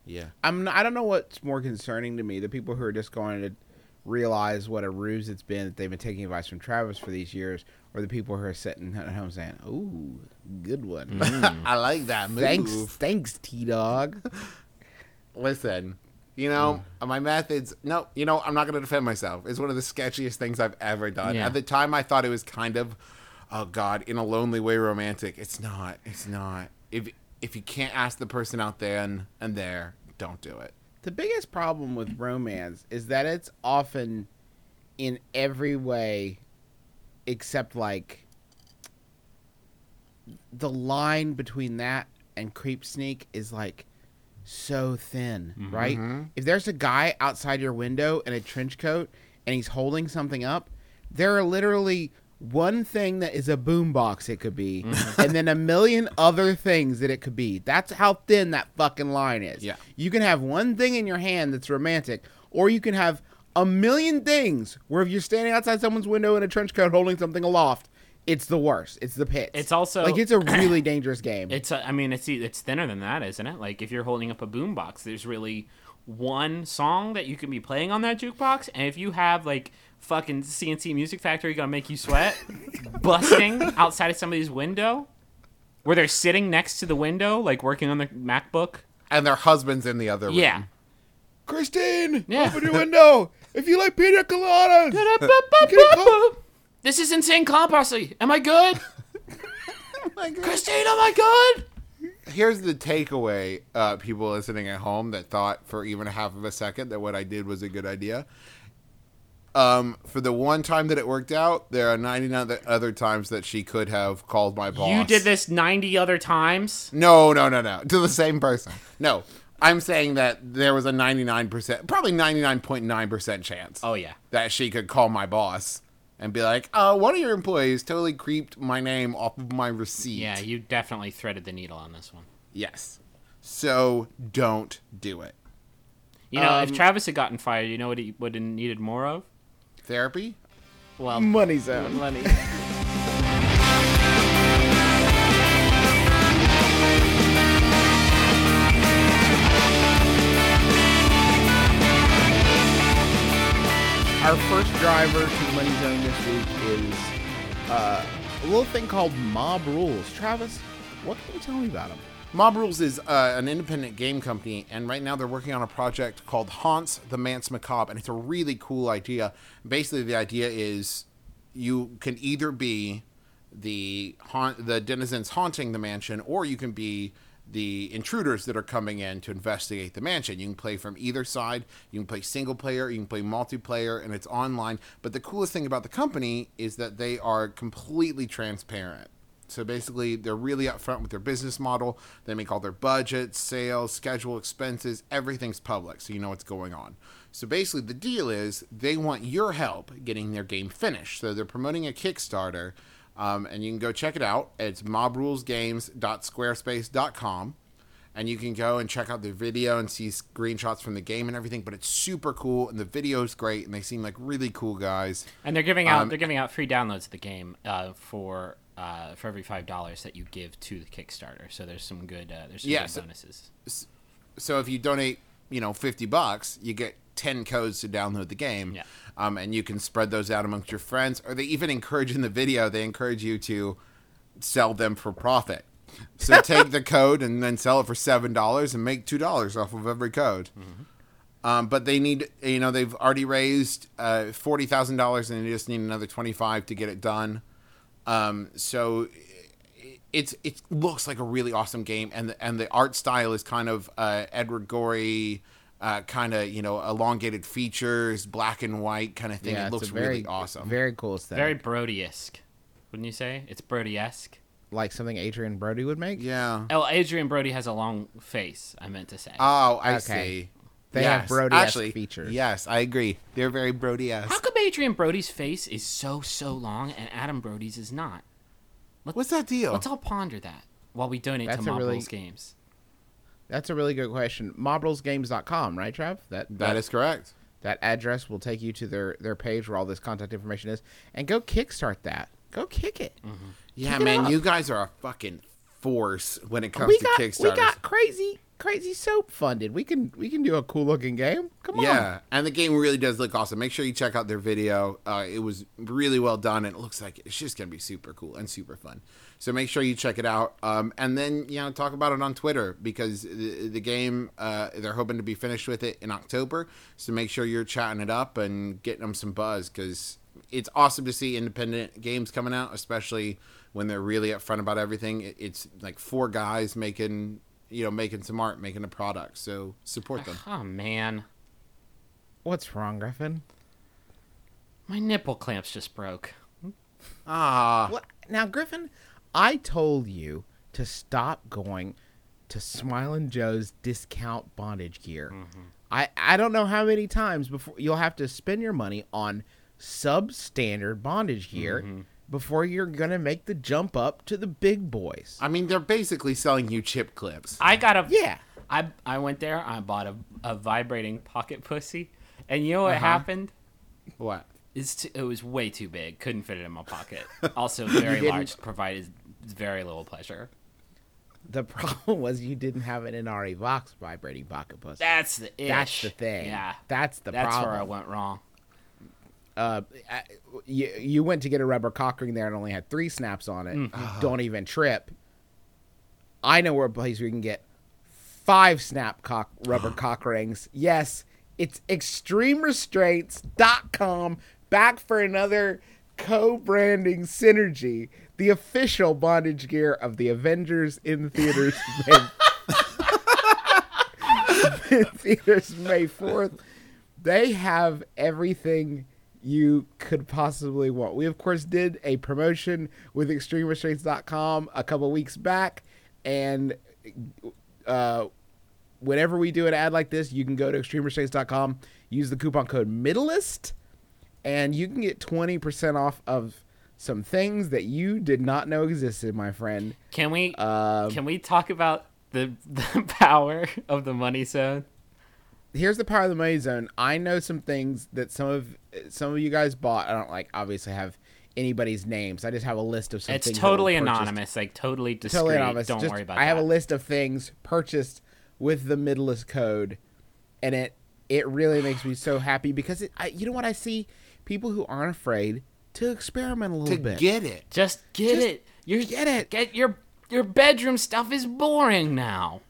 Yeah. I'm. Not, I don't know what's more concerning to me: the people who are just going to realize what a ruse it's been that they've been taking advice from Travis for these years, or the people who are sitting at home saying, "Ooh, good one. Mm. <laughs> I like that move. thanks, thanks, T Dog." <laughs> Listen, you know, mm. my methods. No, you know, I'm not going to defend myself. It's one of the sketchiest things I've ever done. Yeah. At the time, I thought it was kind of, oh God, in a lonely way romantic. It's not. It's not. If if you can't ask the person out there and, and there, don't do it. The biggest problem with romance is that it's often in every way except like the line between that and creep sneak is like so thin, mm-hmm. right? Mm-hmm. If there's a guy outside your window in a trench coat and he's holding something up, there are literally one thing that is a boombox it could be, and then a million other things that it could be. That's how thin that fucking line is. Yeah. You can have one thing in your hand that's romantic, or you can have a million things where if you're standing outside someone's window in a trench coat holding something aloft, it's the worst. It's the pits. It's also- like it's a <coughs> really dangerous game. It's uh, I mean it's it's thinner than that, isn't it? Like if you're holding up a boombox, there's really one song that you can be playing on that jukebox, and if you have like fucking C+C Music Factory gonna make you sweat, <laughs> busting outside of somebody's window, where they're sitting next to the window, like working on their MacBook. And their husbands in the other room. Yeah. Christine, Yeah. open your window. If you like pina coladas, This is insane clown posse. Am I good? <laughs> Christine, am I good? Here's the takeaway, uh, people listening at home that thought for even half of a second that what I did was a good idea. Um, for the one time that it worked out, there are 99 other times that she could have called my boss. You did this 90 other times. No, no, no, no. To the same person. No. I'm saying that there was a 99%, probably 99.9% chance Oh yeah. that she could call my boss and be like, uh, one of your employees totally creeped my name off of my receipt. Yeah, you definitely threaded the needle on this one. Yes. So don't do it. You know, Um, if Travis had gotten fired, you know what he would have needed more of? Therapy? Well, money zone. money. our first driver to the money zone this week is uh, a little thing called Mob Rules. Travis, what can you tell me about them? Mob Rules is uh, an independent game company, and right now they're working on a project called Haunts the Manse Macabre, and it's a really cool idea. Basically, the idea is you can either be the haunt, the denizens haunting the mansion, or you can be the intruders that are coming in to investigate the mansion. You can play from either side. You can play single player, you can play multiplayer, and it's online. But the coolest thing about the company is that they are completely transparent. So basically, they're really upfront with their business model. They make all their budgets, sales, schedule, expenses, everything's public, so you know what's going on. So basically, the deal is they want your help getting their game finished. So they're promoting a Kickstarter, um, and you can go check it out. It's mobrulesgames.squarespace.com. And you can go and check out the video and see screenshots from the game and everything. But it's super cool, and the video is great, and they seem like really cool guys. And they're giving out Um, they're giving out free downloads of the game uh, for uh, for every five dollars that you give to the Kickstarter. So there's some good uh, there's some Yeah, good so- bonuses. so if you donate, you know, 50 bucks, you get 10 codes to download the game. Yeah. Um, and you can spread those out amongst your friends. Or they even encourage in the video, they encourage you to sell them for profit. So <laughs> take the code and then sell it for $7 and make $2 off of every code. Um, but they need, you know, they've already raised uh, $40,000 and they just need another 25 to get it done. Um, so it's it looks like a really awesome game, and the, and the art style is kind of uh, Edward Gorey, uh, kind of you know elongated features, black and white kind of thing. it looks very, really awesome. Very cool aesthetic. Very Brody-esque, wouldn't you say? It's Brody-esque. like something Adrien Brody would make. yeah. Oh, Adrien Brody has a long face. I meant to say. Oh, I Okay. see. They have Brody-esque actually, features. Yes, I agree. They're very Brody-esque. How come Adrien Brody's face is so so long and Adam Brody's is not? What's that deal? Let's all ponder that while we donate That's to a Mob really- Rules Games. That's a really good question. MobRulesGames.com, right, Trav? That that is correct. that address will take you to their their page where all this contact information is, and go kickstart that. Go kick it. Mm-hmm. Yeah, Kick man, up. you guys are a fucking force when it comes we to got Kickstarters. we got crazy crazy soap funded. We can we can do a cool looking game. Come on. Yeah, and the game really does look awesome. Make sure you check out their video. Uh, it was really well done, and it looks like it's just gonna be super cool and super fun. So make sure you check it out, um, and then you know talk about it on Twitter because the, the game uh, they're hoping to be finished with it in October. So make sure you're chatting it up and getting them some buzz because it's awesome to see independent games coming out, especially when they're really upfront about everything. It- It's like four guys making you know making some art, making a product. So support them. Oh man, What's wrong, Griffin? my nipple clamps just broke. Ah. What? Now, Griffin, I told you to stop going to Smiling Joe's discount bondage gear. I I don't know how many times before you'll have to spend your money on substandard bondage gear before you're gonna make the jump up to the big boys. I mean, they're basically selling you chip clips. I got a yeah. I I went there. I bought a, a vibrating pocket <laughs> pussy, and you know what Uh-huh. happened? What? It's t- it was way too big. Couldn't fit it in my pocket. <laughs> Also, very large. Provided very little pleasure. The <laughs> problem was you didn't have an NRE Vox vibrating pocket pussy. That's the ish. That's the thing. Yeah, That's the that's problem. where I went wrong. Uh, you, you went to get a rubber cock ring there and only had three snaps on it. Mm. Don't even trip. I know where a place where you can get five snap cock rubber <gasps> cock rings. Yes, it's extremerestraints.com back for another co-branding synergy. The official bondage gear of the Avengers in theaters May, <laughs> <laughs> in theaters May 4th. They have everything you could possibly want. We, of course, did a promotion with ExtremeRestraints.com a couple weeks back. And uh, whenever we do an ad like this, you can go to ExtremeRestraints.com, use the coupon code MIDDLEST, and you can get 20% off of some things that you did not know existed, my friend. Can we Um, can we talk about the <laughs> the power of the money zone? Here's the power of the money zone. I know some things that some of some of you guys bought. I don't like obviously have anybody's names. I just have a list of some It's things. totally purchased. anonymous, like totally discreet. Totally anonymous. Don't Just- worry about I have that. a list of things purchased with the middlest code, and it it really makes me so happy because it, I, you know what I see people who aren't afraid to experiment a little to bit. get it. Just get Just it. You're, get it. Get your your bedroom stuff is boring now.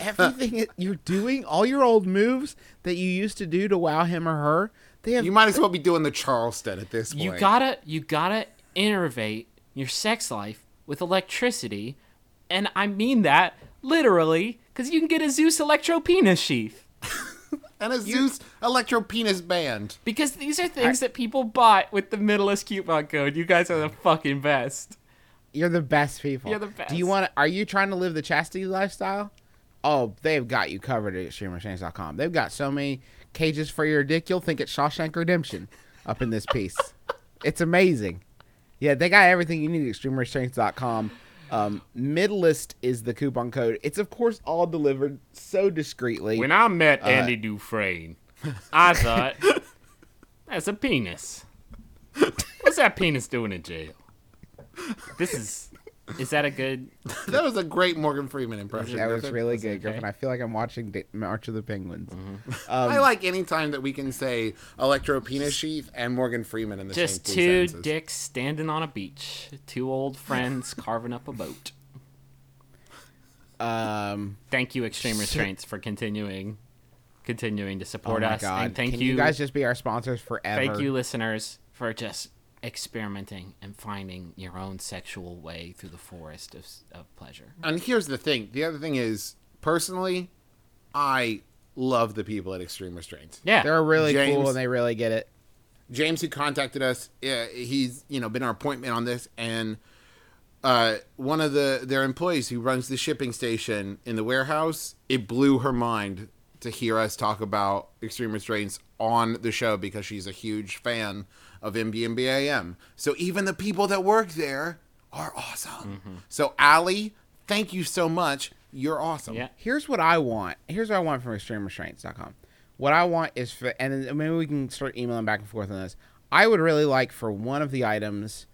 Everything you're doing, all your old moves that you used to do to wow him or her, they have You might as well be doing the Charleston at this point. You gotta you gotta innervate your sex life with electricity, and I mean that literally, because you can get a Zeus electro penis sheath. <laughs> and a Zeus electro penis band. Because these are things that people bought with the middleist coupon code. You guys are the fucking best. You're the best people. You're the best. Do you want? Are you trying to live the chastity lifestyle? Oh, they've got you covered at extremerestraints.com. They've got so many cages for your dick, you'll think it's Shawshank Redemption up in this piece. <laughs> it's amazing. Yeah, they got everything you need at extremerestraints.com. Um, Middleist is the coupon code. It's of course all delivered so discreetly. When I met Andy Dufresne, <laughs> I thought, that's a penis. What's that penis doing in jail? This is. Is that a good. <laughs> That was a great Morgan Freeman impression. that was Griffin. really good, okay. Griffin. I feel like I'm watching Da- March of the Penguins. I like any time that we can say electro penis sheath and Morgan Freeman in the Just same two two sentences. dicks standing on a beach. Two old <laughs> friends carving up a boat. Um, Thank you, Extreme Restraints, for continuing continuing to oh support my us. God. And thank Can you, you guys just be our sponsors forever? thank you, listeners, for just experimenting and finding your own sexual way through the forest of, of pleasure. And here's the thing. The other thing is, personally, I love the people at Extreme Restraints. Yeah. They're really James- cool and they really get it. James, who contacted us, uh, he's you know been our appointment on this, and uh, one of the their employees who runs the shipping station in the warehouse, it blew her mind to hear us talk about extreme restraints on the show because she's a huge fan of MBMBAM. So even the people that work there are awesome. Mm-hmm. So Allie, thank you so much. You're awesome. Yeah. Here's what I want. Here's what I want from extremerestraints.com. What I want is for, and maybe we can start emailing back and forth on this. I would really like for one of the items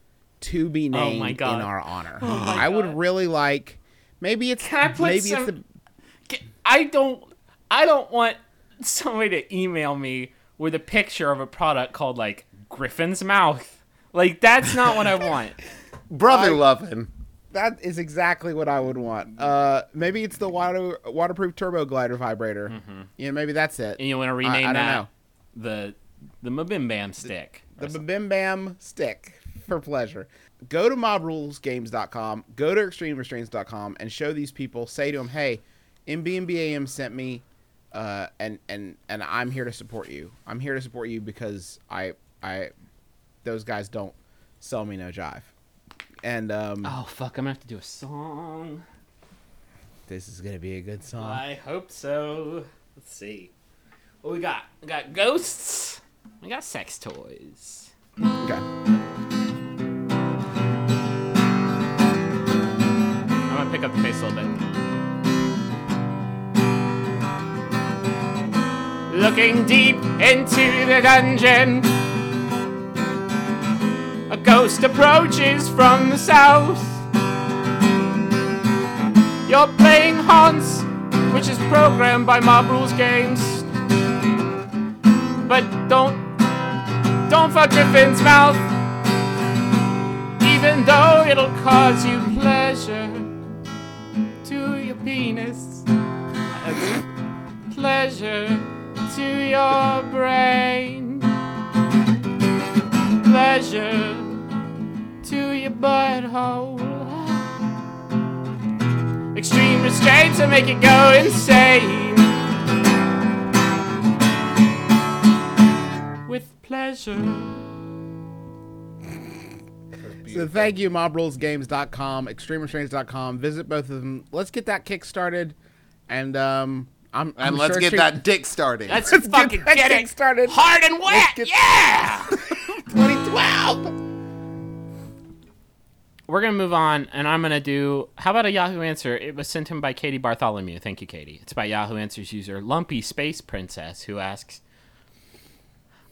to be Oh named my in our honor. <gasps> Oh my I would really like. Maybe it's Can I put maybe some- it's the I don't I don't want somebody to email me with a picture of a product called like Griffin's mouth. Like that's not what I want. <laughs> Brother I- loving. that is exactly what I would want. Uh, maybe it's the water waterproof turbo glider vibrator. You know, maybe that's it. And you want to I- rename I don't that know. the the Mabim Bam stick. The Bim Bam stick for pleasure. Go to mobrulesgames.com, go to extremerestraints.com, and show these people, say to them, hey, MBMBAM sent me, uh, and, and, and I'm here to support you. I'm here to support you because I, I, those guys don't sell me no jive. And um, Oh fuck! I'm gonna have to do a song. this is to be a good song. I hope so. Let's see. What we got? We got ghosts. We got sex toys. Okay. I'm gonna pick up the pace a little bit. Looking deep into the dungeon, a ghost approaches from the south. You're playing Haunts, which is programmed by Mob Rules Games. But don't, don't fuck Griffin's mouth even though it'll cause you pleasure to your penis, pleasure to your brain, pleasure your butthole. Extreme restraints will make it go insane. With pleasure. So thank you, mobrulesgames.com, extremerestraints.com. Visit both of them. Let's get that kick started. And um, I'm, I'm And let's sure get Extreme- that dick started. Let's, Let's get fucking that get, it started. hard and wet. get- yeah. <laughs> 2012. We're gonna move on, and I'm gonna do. How about a Yahoo answer? It was sent in by Katie Bartholomew. Thank you, Katie. It's by Yahoo Answers user Lumpy Space Princess, who asks,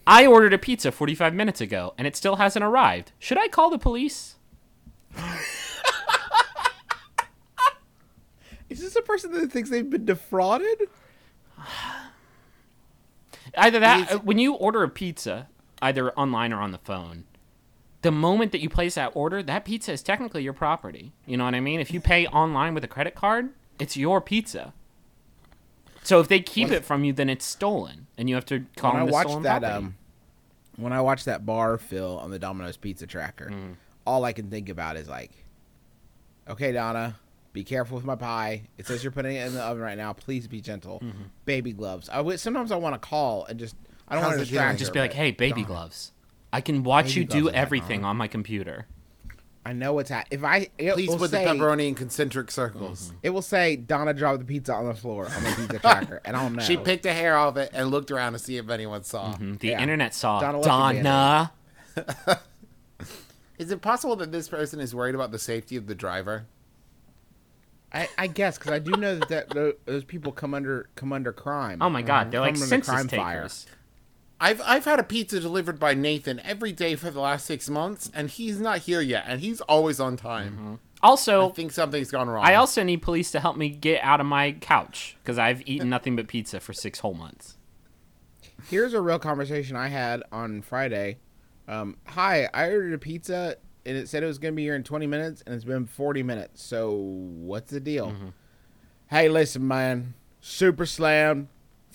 "I ordered a pizza 45 minutes ago, and it still hasn't arrived. Should I call the police?" <laughs> Is this a person that thinks they've been defrauded? Either that, uh, when you order a pizza, either online or on the phone, the moment that you place that order, that pizza is technically your property. You know what I mean? If you pay online with a credit card, it's your pizza. So if they keep it from you, then it's stolen, and you have to call when I them the watched stolen that property. um when I watched that bar fill on the Domino's pizza tracker, Mm. all I can think about is like, okay, Donna, be careful with my pie. It says you're putting it in the oven right now. Please be gentle. Mm-hmm. Baby gloves. I would sometimes I want to call and just I don't want to distract just be like, "Hey, baby Donna, gloves, I can watch you do everything on my computer." I know what's happening. If I it Please will put say, the pepperoni in concentric circles. It will say Donna dropped the pizza on the floor on the pizza tracker, and I don't know. She picked a hair off it and looked around to see if anyone saw. Mm, The Yeah. internet saw Donna Donna. left <laughs> Is it possible that this person is worried about the safety of the driver? I, I guess because I do know that, that those people come under come under crime. Oh my God, they're like under census crime takers. fire. I've I've had a pizza delivered by Nathan every day for the last six months, and he's not here yet, and he's always on time. I Also, think something's gone wrong. I also need police to help me get out of my couch because I've eaten <laughs> nothing but pizza for six whole months. Here's a real conversation I had on Friday. Um, hi, I ordered a pizza and it said it was going to be here in 20 minutes, and it's been 40 minutes. So what's the deal? Mm-hmm. Hey, listen, man. Super slam,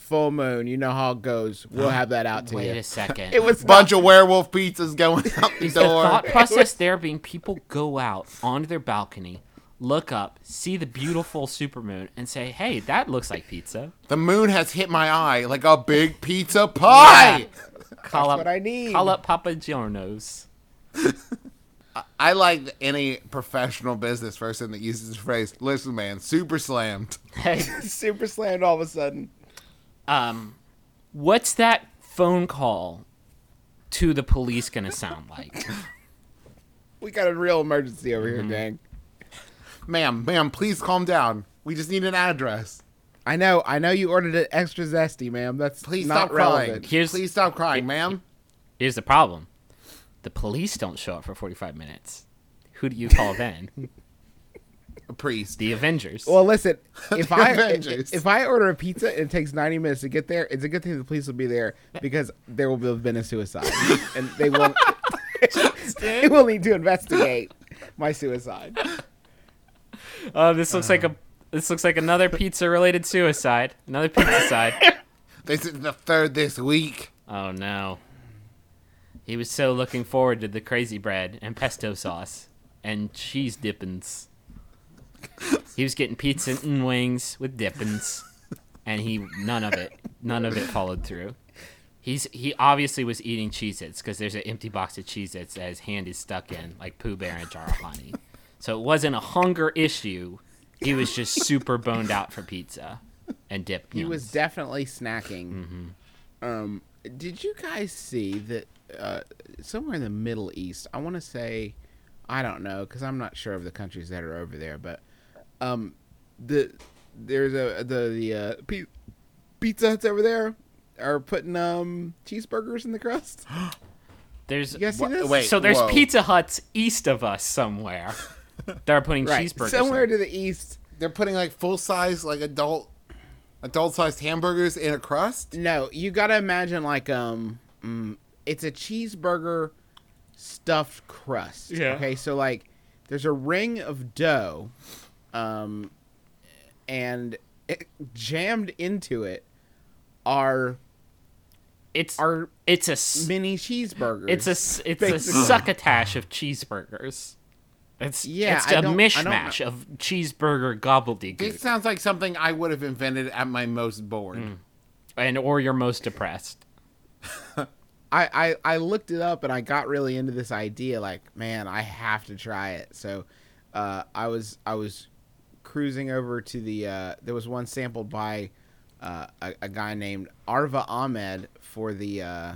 full moon. You know how it goes. We'll have that out to Wait you. a second. <laughs> It was a bunch of werewolf pizzas going out the Is the door. thought process there being people go out onto their balcony, look up, see the beautiful supermoon, and say, "Hey, that looks like pizza." The moon has hit my eye like a big pizza pie. <laughs> Call up what I need. Call up Papa Giorno's. <laughs> I like any professional business person that uses the phrase, listen, man, super slammed. Hey, super slammed all of a sudden. Um, what's that phone call to the police gonna sound like? We got a real emergency over Mm-hmm. here, gang. Ma'am, ma'am, please calm down. We just need an address. I know, I know you ordered it extra zesty, ma'am. That's Please not stop crying. relevant. Here's- please stop crying, ma'am. Here's the problem: the police don't show up for 45 minutes. Who do you call then? <laughs> A priest. The Avengers. Well, listen, <laughs> if I Avengers. if I order a pizza and it takes ninety minutes to get there, it's a good thing the police will be there because there will have been a suicide, <laughs> and they will they will need to investigate my suicide. Oh, this looks like a this looks like another pizza related suicide. Another pizza side. <laughs> This is the third this week. Oh no. He was so looking forward to the crazy bread and pesto sauce and cheese dippins. He was getting pizza and wings with dippins, and he none of it, none of it followed through. He's he obviously was eating Cheez-Its because there's an empty box of Cheez-Its that his hand is stuck in, like Pooh Bear and Jar of Honey. So it wasn't a hunger issue. He was just super boned out for pizza and dip. He was definitely snacking. Um, did you guys see that uh, somewhere in the Middle East? I want to say, I don't know because I'm not sure of the countries that are over there, but um, the there's a the the uh, pi- Pizza Huts over there are putting um cheeseburgers in the crust. <gasps> There's You guys see Wha- this? wait. so there's whoa. Pizza Huts east of us somewhere. <laughs> They're putting right, cheeseburgers. somewhere in. to the east. They're putting like full size, like adult, adult sized hamburgers in a crust. No, you gotta imagine like um, mm, it's a cheeseburger stuffed crust. Yeah. Okay, so like there's a ring of dough, um, and it, jammed into it are It's are it's a s- mini cheeseburgers. it's a s- it's a succotash of cheeseburgers. It's Yeah, it's I a don't- I don't mishmash of cheeseburger gobbledygook, It sounds like something I would have invented at my most bored. and or you're most depressed. <laughs> I, I I looked it up and I got really into this idea. Like, man, I have to try it. So, uh, I was I was cruising over to the. Uh, there was one sampled by uh, a, a guy named Arva Ahmed for the uh,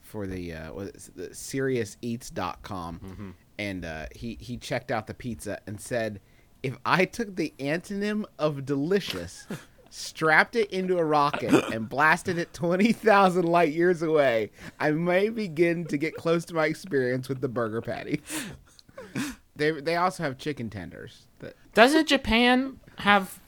for the uh, it, the SeriousEats.com, and uh, he he checked out the pizza and said, if I took the antonym of delicious. <laughs> strapped it into a rocket and blasted it 20,000 light years away, I may begin to get close to my experience with the burger patty. they they also have chicken tenders. That Doesn't Japan have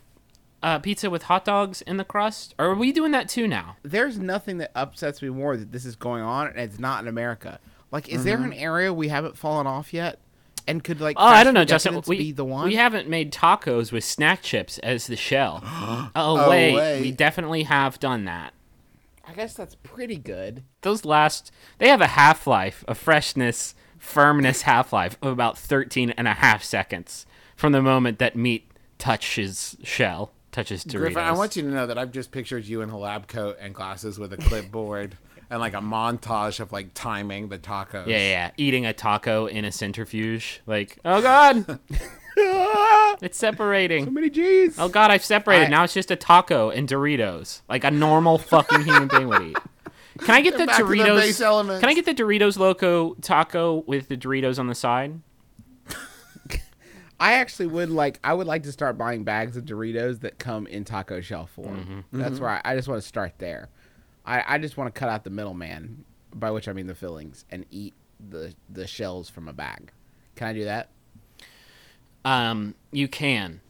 uh, pizza with hot dogs in the crust? Or are we doing that too now? There's nothing that upsets me more that this is going on and it's not in America. Like, is there an area we haven't fallen off yet? And could like Oh, I don't know, Justin. We, be the one? we haven't made tacos with snack chips as the shell. <gasps> oh, Oh, wait, wait. we definitely have done that. I guess that's pretty good. Those last, they have a half life, a freshness, firmness half life of about 13 and a half seconds from the moment that meat touches shell, touches Doritos. Griffin, I want you to know that I've just pictured you in a lab coat and glasses with a clipboard and like a montage of like timing the tacos. Yeah, yeah. Eating a taco in a centrifuge. Like, oh god, <laughs> it's separating. So many G's. Oh god, I've separated. I- now it's just a taco and Doritos, like a normal fucking human being would eat. Can I get the back the Doritos? elements. Can I get the Doritos Loco taco with the Doritos on the side? <laughs> I actually would like. I would like to start buying bags of Doritos that come in taco shell form. Mm-hmm. That's mm-hmm. where I, I just want to start there. I, I just want to cut out the middleman, by which I mean the fillings, and eat the the shells from a bag. Can I do that? Um, you can.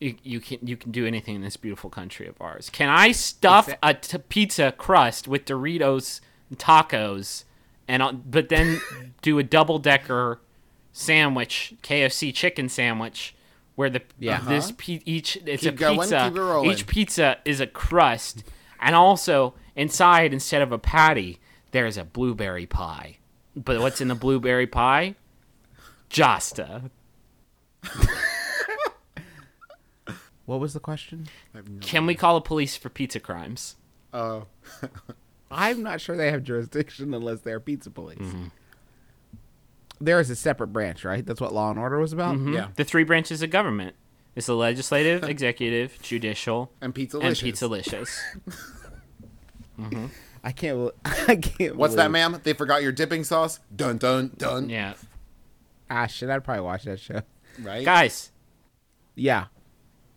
You, you can you can do anything in this beautiful country of ours. Can I stuff Exa- a t- pizza crust with Doritos tacos, and I'll- but then <laughs> do a double decker sandwich, KFC chicken sandwich, where the Yeah. this pe- each it's Keep a going, pizza. Each pizza is a crust, and also inside instead of a patty, there is a blueberry pie. But what's in the blueberry pie? Josta. What was the question? Can we call the police for pizza crimes? Oh. <laughs> I'm not sure they have jurisdiction unless they're pizza police. Mm-hmm. There is a separate branch, right? That's what Law and Order was about. Yeah. The three branches of government. It's the legislative, <laughs> executive, judicial, And pizza and pizzalicious. <laughs> <laughs> I can't. <laughs> I can't. What's that, ma'am? They forgot your dipping sauce? Dun dun dun. yeah. Ah, shit! I'd probably watch that show. Right? Guys, Yeah.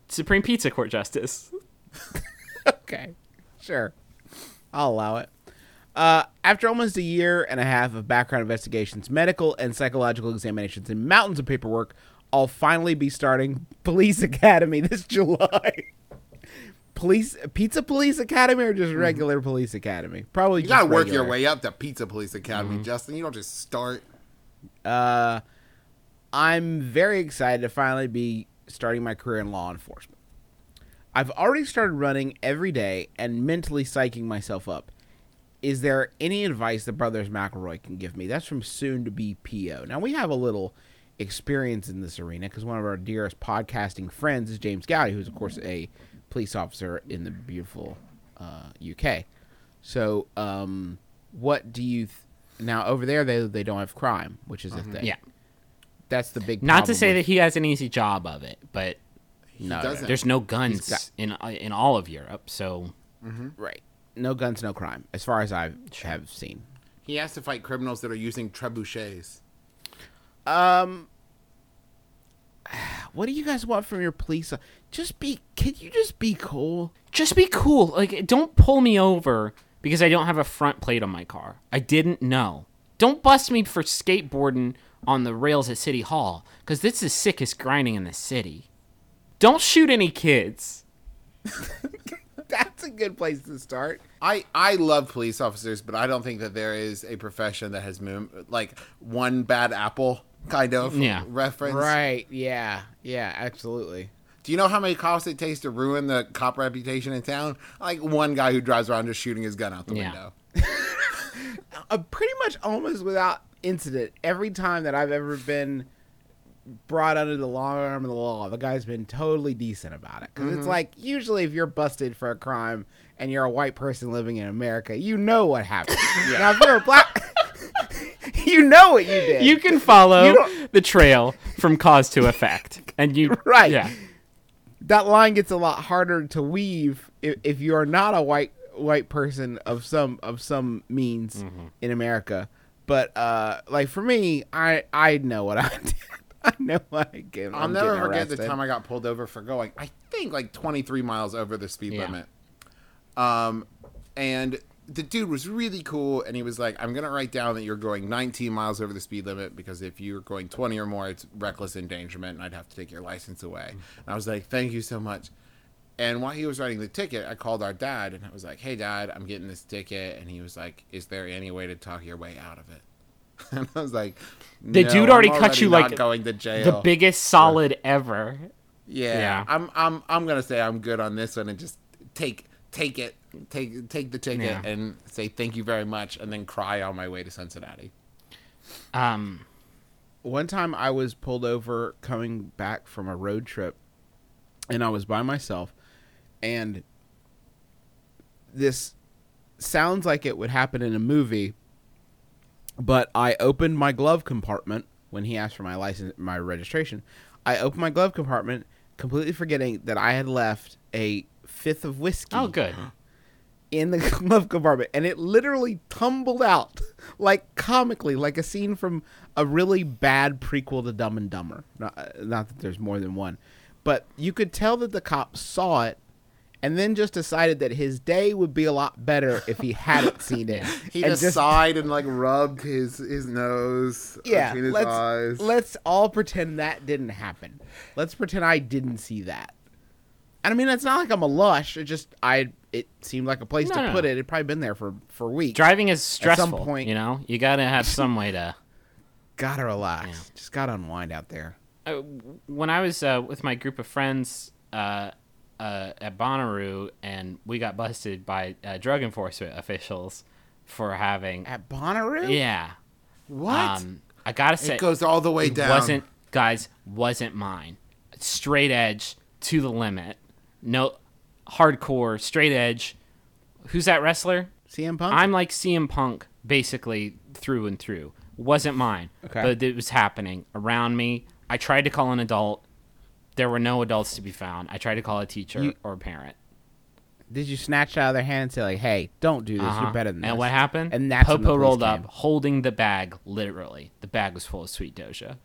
Supreme Pizza Court Justice. <laughs> Okay. Sure. I'll allow it. Uh, after almost a year and a half of background investigations, medical and psychological examinations, and mountains of paperwork, I'll finally be starting Police Academy this July. Police Pizza Police Academy or just regular Police Academy? Probably. You gotta work your way up to Pizza Police Academy, Justin. You don't just start. Uh, I'm very excited to finally be starting my career in law enforcement. I've already started running every day and mentally psyching myself up. Is there any advice that Brothers McElroy can give me? That's from soon to be PO. Now, we have a little experience in this arena because one of our dearest podcasting friends is James Gowdy, who's, of course, a police officer in the beautiful uh, UK. So, um, what do you. Th- now, over there, they, they don't have crime, which is a thing. Yeah. That's the big Not to say with- that he has an easy job of it, but no, doesn't. there's no guns got- in uh, in all of Europe, so right. No guns, no crime, as far as I have seen. He has to fight criminals that are using trebuchets. Um, what do you guys want from your police? Just be. Can you just be cool? just be cool. Like, don't pull me over because I don't have a front plate on my car. I didn't know. Don't bust me for skateboarding on the rails at City Hall because this is the sickest grinding in the city. Don't shoot any kids. <laughs> That's a good place to start. I, I love police officers, but I don't think that there is a profession that has like one bad apple kind of Yeah. reference. Right. Yeah. Yeah. Absolutely. Do you know how many cops it takes to ruin the cop reputation in town? Like one guy who drives around just shooting his gun out the Yeah. window. <laughs> Uh, pretty much almost without incident, every time that I've ever been brought under the long arm of the law, the guy's been totally decent about it. Because it's like usually if you're busted for a crime and you're a white person living in America, you know what happened. <laughs> Now if you're a black, <laughs> you know what you did. You can follow You the trail from cause to effect, and you Right. Yeah, that line gets a lot harder to weave if, if you are not a white white person of some of some means Mm-hmm. in America. But uh, like for me, I I know what I <laughs> did. I know what I get. I'll I'm never getting forget the time I got pulled over for going, I think like 23 miles over the speed Yeah. limit. Um, and the dude was really cool, and he was like, "I'm gonna write down that you're going 19 miles over the speed limit because if you're going 20 or more, it's reckless endangerment, and I'd have to take your license away." And I was like, "Thank you so much." And while he was writing the ticket, I called our dad and I was like, "Hey, dad, I'm getting this ticket." And he was like, "Is there any way to talk your way out of it?" <laughs> And I was like, The dude already I'm cut you, like, going to jail." The biggest solid ever. Yeah, Yeah. I'm I'm I'm gonna say I'm good on this one and just take take it, take take the ticket Yeah. and say thank you very much, and then cry on my way to Cincinnati. Um, One time I was pulled over coming back from a road trip and I was by myself and this sounds like it would happen in a movie but I opened my glove compartment when he asked for my license my registration. I opened my glove compartment completely forgetting that I had left a fifth of whiskey oh, good. in the <laughs> glove compartment, and it literally tumbled out like comically, like a scene from a really bad prequel to Dumb and Dumber. Not, uh, not that there's more than one, but you could tell that the cop saw it, and then just decided that his day would be a lot better if he hadn't seen it. <laughs> He And just, sighed and like rubbed his his nose yeah. between his Let's eyes. let's all pretend that didn't happen. Let's pretend I didn't see that. And I mean, it's not like I'm a lush. It just I. It seemed like a place No, to no, put no. it. It'd probably been there for for weeks. Driving is stressful. point- you know, you gotta have some way to. <laughs> Gotta relax. Yeah. Just gotta unwind out there. Uh, when I was uh, with my group of friends uh, uh, at Bonnaroo, and we got busted by uh, drug enforcement officials for having. At Bonnaroo? Yeah. what? Um, I gotta say, it goes all the way it down. wasn't guys wasn't mine straight edge to the limit no hardcore straight edge who's that wrestler CM Punk? i'm like cm punk basically through and through wasn't mine Okay. but it was happening around me i tried to call an adult there were no adults to be found i tried to call a teacher You- or a parent Did you snatch it out of their hand and say like, "Hey, don't do this. Uh-huh. You're better than this"? and what happened And that's popo rolled came. up holding the bag literally the bag was full of sweet doja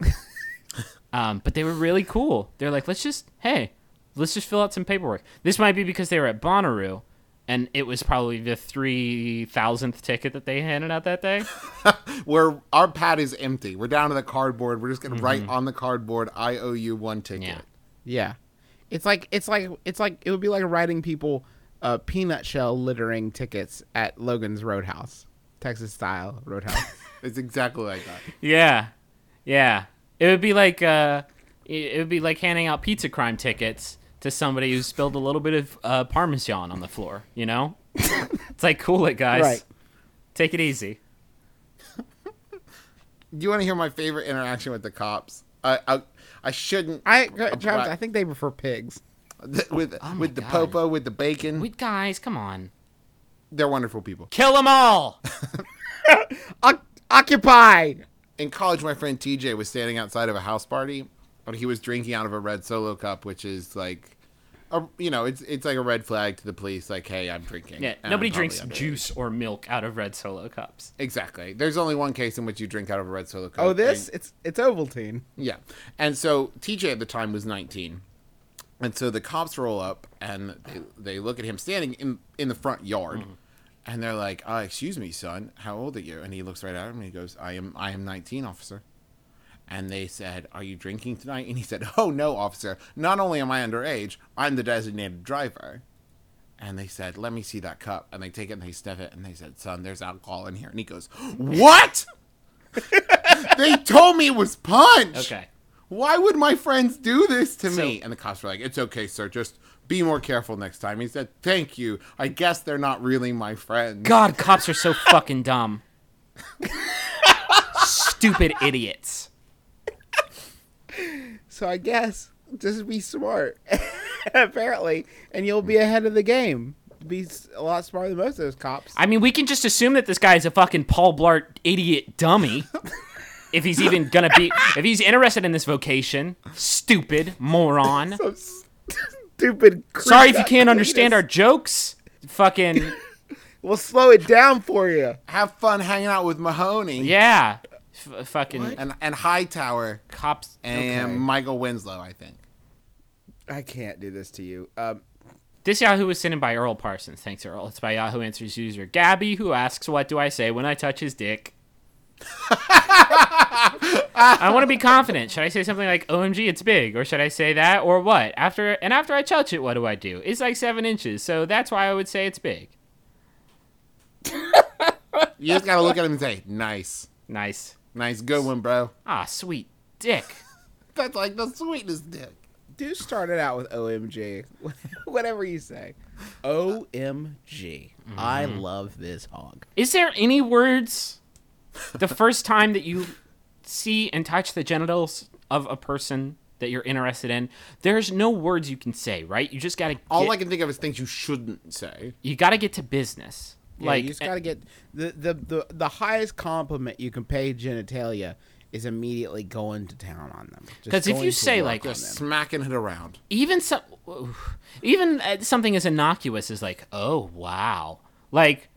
<laughs> um, but they were really cool they're like let's just hey let's just fill out some paperwork this might be because they were at bonnaroo and it was probably the 3000th ticket that they handed out that day <laughs> Where our pad is empty. We're down to the cardboard. We're just gonna write on the cardboard, "I owe you one ticket." yeah Yeah, it's like it's like it's like it would be like writing people uh, peanut shell littering tickets at Logan's Roadhouse, Texas style Roadhouse. <laughs> It's exactly like that. yeah yeah it would be like uh, it it would be like handing out pizza crime tickets to somebody who spilled a little bit of uh, parmesan on the floor you know <laughs> it's like cool it guys Right. take it easy <laughs> Do you want to hear my favorite interaction with the cops? I I, I shouldn't. I Travis, I think they prefer pigs. with Oh with the God. popo with the bacon. Wait, guys, come on. They're wonderful people. Kill them all. <laughs> Oc- occupy. in college, my friend TJ was standing outside of a house party, but he was drinking out of a red solo cup, which is like, a, you know, it's it's like a red flag to the police. Like, hey, I'm drinking. yeah, nobody drinks underage. juice or milk out of red solo cups. Exactly. There's only one case in which you drink out of a red solo cup. Oh, this and- it's it's Ovaltine. yeah. And so TJ at the time was 19. And so the cops roll up and they, they look at him standing in, in the front yard. Mm-hmm. And they're like, uh, "Excuse me, son. How old are you?" And he looks right at him and he goes, "I am I am 19, officer." And they said, "Are you drinking tonight?" And he said, "Oh no, officer. Not only am I underage, I'm the designated driver." And they said, "Let me see that cup." And they take it and they sniff it and they said, "Son, there's alcohol in here." And he goes, "What?" <laughs> they told me it was punch. Okay. Why would my friends do this to So- me? And the cops were like, "It's okay, sir. Just be more careful next time." He said, "Thank you. I guess they're not really my friends." God, cops are so fucking dumb. <laughs> Stupid idiots. So I guess just be smart. <laughs> Apparently, and you'll be ahead of the game. Be a lot smarter than most of those cops. I mean, we can just assume that this guy is a fucking Paul Blart idiot dummy. <laughs> if he's even gonna be, if he's interested in this vocation, stupid moron. <laughs> So stupid. Sorry if you can't understand our jokes. Fucking We'll slow it down for you. Have fun hanging out with Mahoney. yeah. F- fucking And and Hightower cops. and Okay. Michael Winslow, I think. I can't do this to you. Um, This Yahoo was sent in by Earl Parsons. Thanks, Earl. It's by Yahoo Answers user Gabby, who asks, "What do I say when I touch his dick?" I want to be confident. Should I say something like "OMG, it's big," or should I say that, or what? After and after I touch it, what do I do? It's like seven inches, so that's why I would say it's big. <laughs> You just gotta look at him and say, "Nice, Nice. Nice, good one, bro." Ah, sweet dick. <laughs> That's like the sweetest dick. Do start it out with OMG. <laughs> Whatever you say. OMG. I love this hog. Is there any words the first time that you see and touch the genitals of a person that you're interested in? There's no words you can say, right? You just gotta All I can think of is things you shouldn't say. you gotta get to business. Yeah, like you just gotta get the, the the the highest compliment you can pay genitalia is immediately going to town on them. Because if you say, like, on Just smacking it around. even some <sighs> even uh, something as innocuous as like oh wow like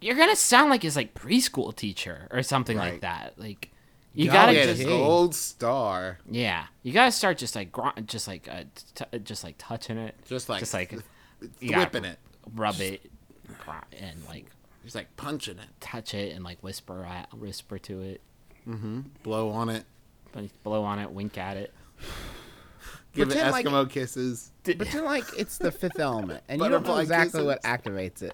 you're gonna sound like his like preschool teacher or something like that like you Gotta gotta get just it. gold star. yeah you gotta start just like gr- just like uh, t- just like touching it Just like just like <laughs> you gotta whipping it. rub it gr- and like Just like punching it. touch it and like whisper at, whisper to it Mm-hmm. Blow on it. blow on it wink at it <laughs> Give Pretend it like- Eskimo kisses. <laughs> But then, like, it's the fifth element, and you don't know Butterfly exactly what activates it.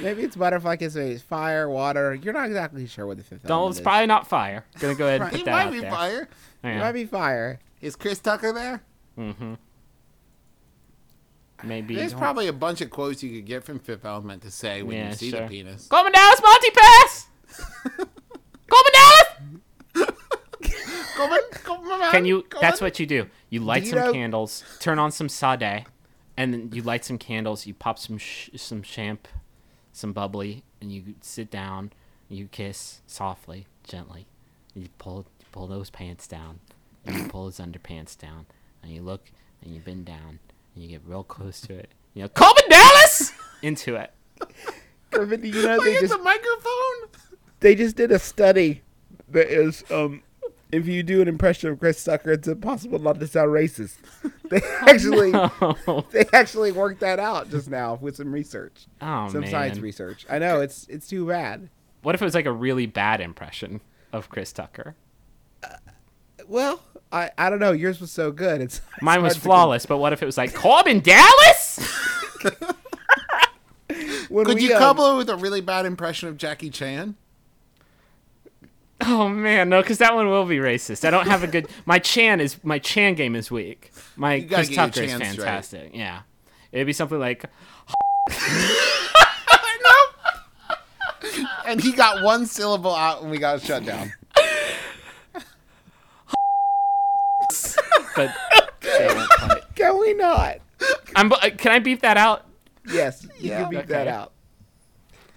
Maybe it's butterfly kisses, maybe it's fire, water. You're not exactly sure what the fifth don't element it's is. probably not fire gonna go ahead and Right. put It that might out be there fire. It might be fire. Is Chris Tucker there? Maybe There's probably a bunch of quotes you could get from Fifth Element to say when Yeah, you see sure. the penis. Korben Dallas multi pass. Korben Dallas. Come on, Can you? come That's what you do. You light you some know- candles, turn on some Sade, and then you light some candles. You pop some sh- some champ, some bubbly, and you sit down. You kiss softly, gently. You pull you pull those pants down, and you pull his underpants down, and you look and you bend down, and you get real close to it. You know, Korben Dallas <laughs> into it. Griffin, do you know <laughs> Look they just the microphone. they just did a study that is um if you do an impression of Chris Tucker, it's impossible not to sound racist. <laughs> They actually they actually worked that out just now with some research, Oh some man. science research. I know it's it's too bad. What if it was like a really bad impression of Chris Tucker? Well, I I don't know. Yours was so good. It's it's Mine was flawless, but what if it was like Korben Dallas? <laughs> con- When Could we, you um, couple it with a really bad impression of Jackie Chan? Oh man, no, because that one will be racist. I don't have a good. My Chan is my Chan game is weak. My You Chris get Tucker is Chan straight. fantastic. Yeah, it'd be something like <laughs> And he got one syllable out and we got shut down. But. they won't quite. Can we not? I'm, uh, can I beep that out? Yes, you Yeah. can beat that out.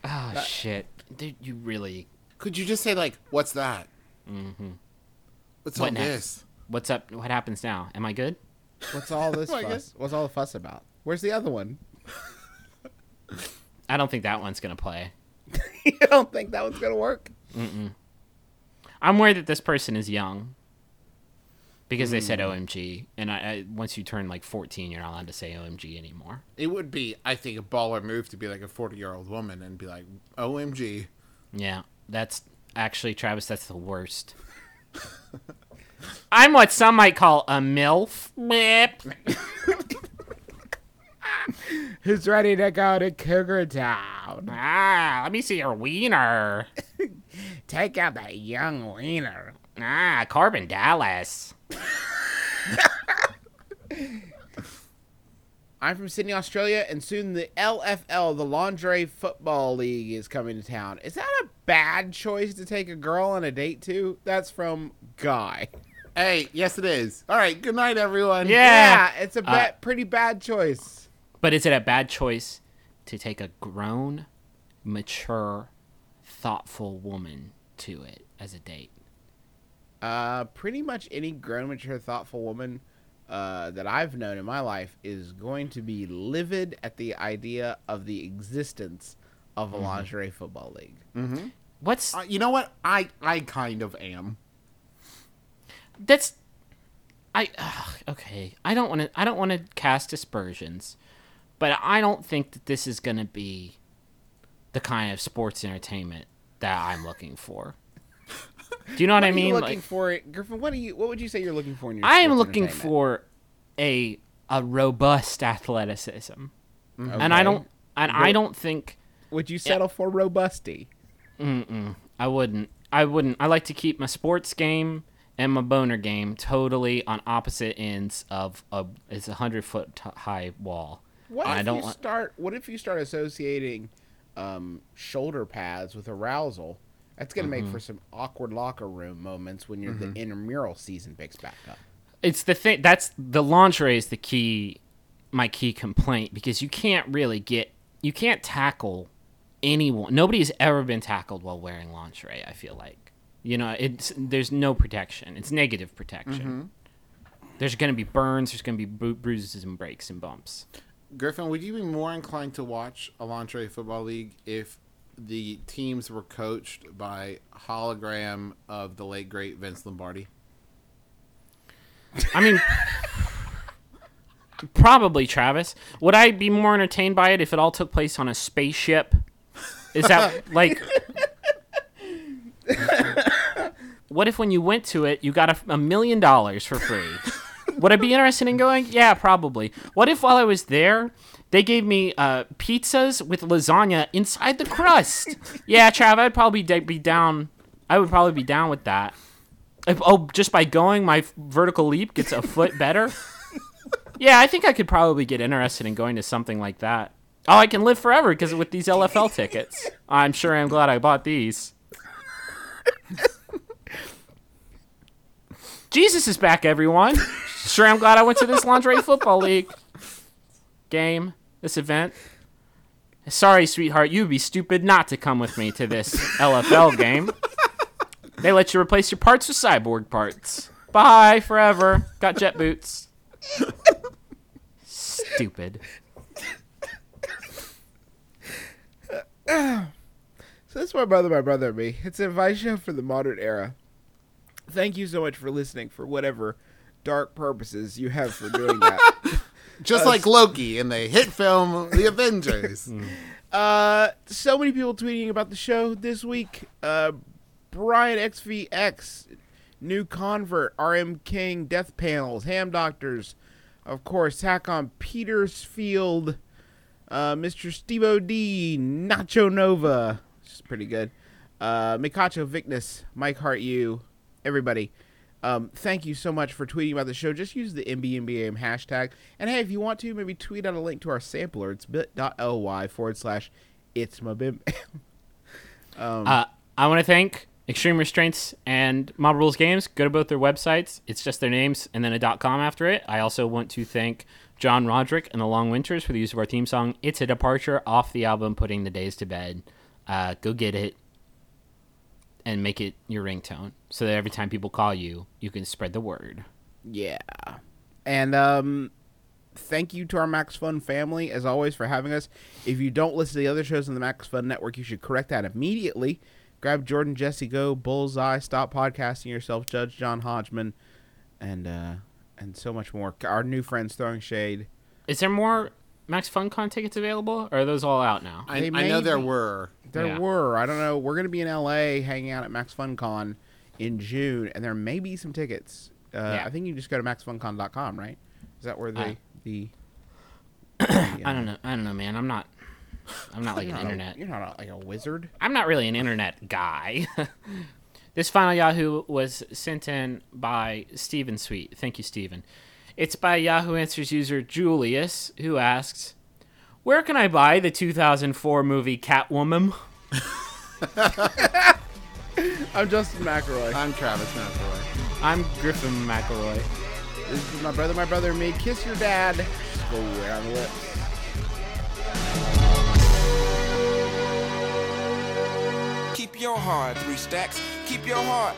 Oh shit, dude, you really. Could you just say like, "What's that?" Mm-hmm. What's What all next? this? What's up? What happens now? Am I good? What's all <laughs> this fuss? guess- What's all the fuss about? Where's the other one? I don't think that one's gonna play. <laughs> you don't think that one's gonna work? I'm worried that this person is young. Because they Hmm. said OMG, and I, I once you turn like 14, you're not allowed to say OMG anymore. It would be, I think, a baller move to be like a forty-year-old woman and be like, "OMG." Yeah, that's actually Travis. That's the worst. <laughs> I'm what some might call a milf. <laughs> Who's ready to go to Cougar Town? Ah, let me see your wiener. <laughs> Take out that young wiener. Ah, Korben Dallas. I'm from Sydney, Australia, and soon the LFL, the Lingerie Football League, is coming to town. Is that a bad choice to take a girl on a date to? That's from Guy. Hey, yes, it is. All right. Good night, everyone. Yeah. it's a uh, ba- pretty bad choice. But is it a bad choice to take a grown, mature, thoughtful woman to it as a date? Uh, pretty much any grown, mature, thoughtful woman uh, that I've known in my life is going to be livid at the idea of the existence of a lingerie football league. What's Uh, you know what? I I kind of am. that's I ugh, okay. I don't want to I don't want to cast aspersions, but I don't think that this is going to be the kind of sports entertainment that I'm looking for. Do you know what, I What you mean? looking Like, for it, Griffin? What do you? What would you say you're looking for in your? I am looking for a a robust athleticism, and I don't and I don't think Would you settle for robusty? I wouldn't. I wouldn't. I like to keep my sports game and my boner game totally on opposite ends of a it's a hundred foot t- high wall. What I if don't you start? What if you start associating um, shoulder pads with arousal? That's gonna Mm-hmm. make for some awkward locker room moments when you're the intramural season picks back up. It's the thing that's the lingerie is the key, my key complaint because you can't really get you can't tackle anyone. Nobody has ever been tackled while wearing lingerie. I feel like you know it's there's no protection. It's negative protection. There's gonna be burns. There's gonna be bru- bruises and breaks and bumps. Griffin, would you be more inclined to watch a lingerie football league if the teams were coached by hologram of the late great Vince Lombardi? I mean, probably Travis. Would I be more entertained by it if it all took place on a spaceship? Is that <laughs> like? what if when you went to it, you got a, a million dollars for free? Would I be interested in going? Yeah, probably. What if while I was there, they gave me uh, pizzas with lasagna inside the crust? <laughs> yeah, Trav, I'd probably be down. I would probably be down with that. If, oh, just by going, my vertical leap gets a foot better. <laughs> yeah, I think I could probably get interested in going to something like that. Oh, I can live forever because with these LFL tickets. I'm sure I'm glad I bought these. <laughs> Jesus is back, everyone. Sure, I'm glad I went to this lingerie football league game, this event. Sorry, sweetheart, you'd be stupid not to come with me to this <laughs> LFL game. They let you replace your parts with cyborg parts. Bye forever. Got jet boots. Stupid. So that's my brother, my brother, and me. It's an advice show for the modern era. Thank you so much for listening. For whatever dark purposes you have for doing that. <laughs> Just like Loki in the hit film The <laughs> Avengers. Uh, so many people tweeting about the show this week. Uh, Brian XVX, new convert, RM King, Death Panels, Ham Doctors, of course, Hack on Petersfield, uh, Mr. Steve D, Nacho Nova, which is pretty good. Uh, Mikacho Vicness, Mike Hart, you, everybody. Um, thank you so much for tweeting about the show. Just use the MBMBAM hashtag. And hey, if you want to, maybe tweet out a link to our sampler. It's bit.ly forward slash it's my bim. <laughs> Uh, I want to thank Extreme Restraints and Mob Rules Games. Go to both their websites. It's just their names and then a dot .com after it. I also want to thank John Roderick and the Long Winters for the use of our theme song. It's a departure off the album Putting the Days to Bed. Uh, go get it and make it your ringtone so that every time people call you, you can spread the word. yeah. And um, thank you to our Max Fun family, as always, for having us. If you don't listen to the other shows on the Max Fun Network, you should correct that immediately. Grab Jordan, Jesse, Go, Bullseye, Stop Podcasting Yourself, Judge John Hodgman, and uh, and so much more. Our new friends throwing shade. Is there more Max FunCon tickets available, or are those all out now? I, I know there be. were. There Yeah. were. I don't know. We're gonna be in LA hanging out at Max FunCon in June, and there may be some tickets. Uh, Yeah. I think you just go to maxfuncon.com, right? Is that where the I- the? <coughs> I don't know. I don't know, man. I'm not. I'm not like an not a- internet. you're not a, like a wizard. I'm not really an internet guy. <laughs> this final Yahoo was sent in by Stephen Sweet. Thank you, Stephen. It's by Yahoo Answers user Julius, who asks, "Where can I buy the 2004 movie Catwoman?" <laughs> I'm Justin McElroy. I'm Travis McElroy. I'm Griffin McElroy. This is my brother, my brother, and me. Kiss your dad. Square on the lips. Keep your heart, three stacks. Keep your heart.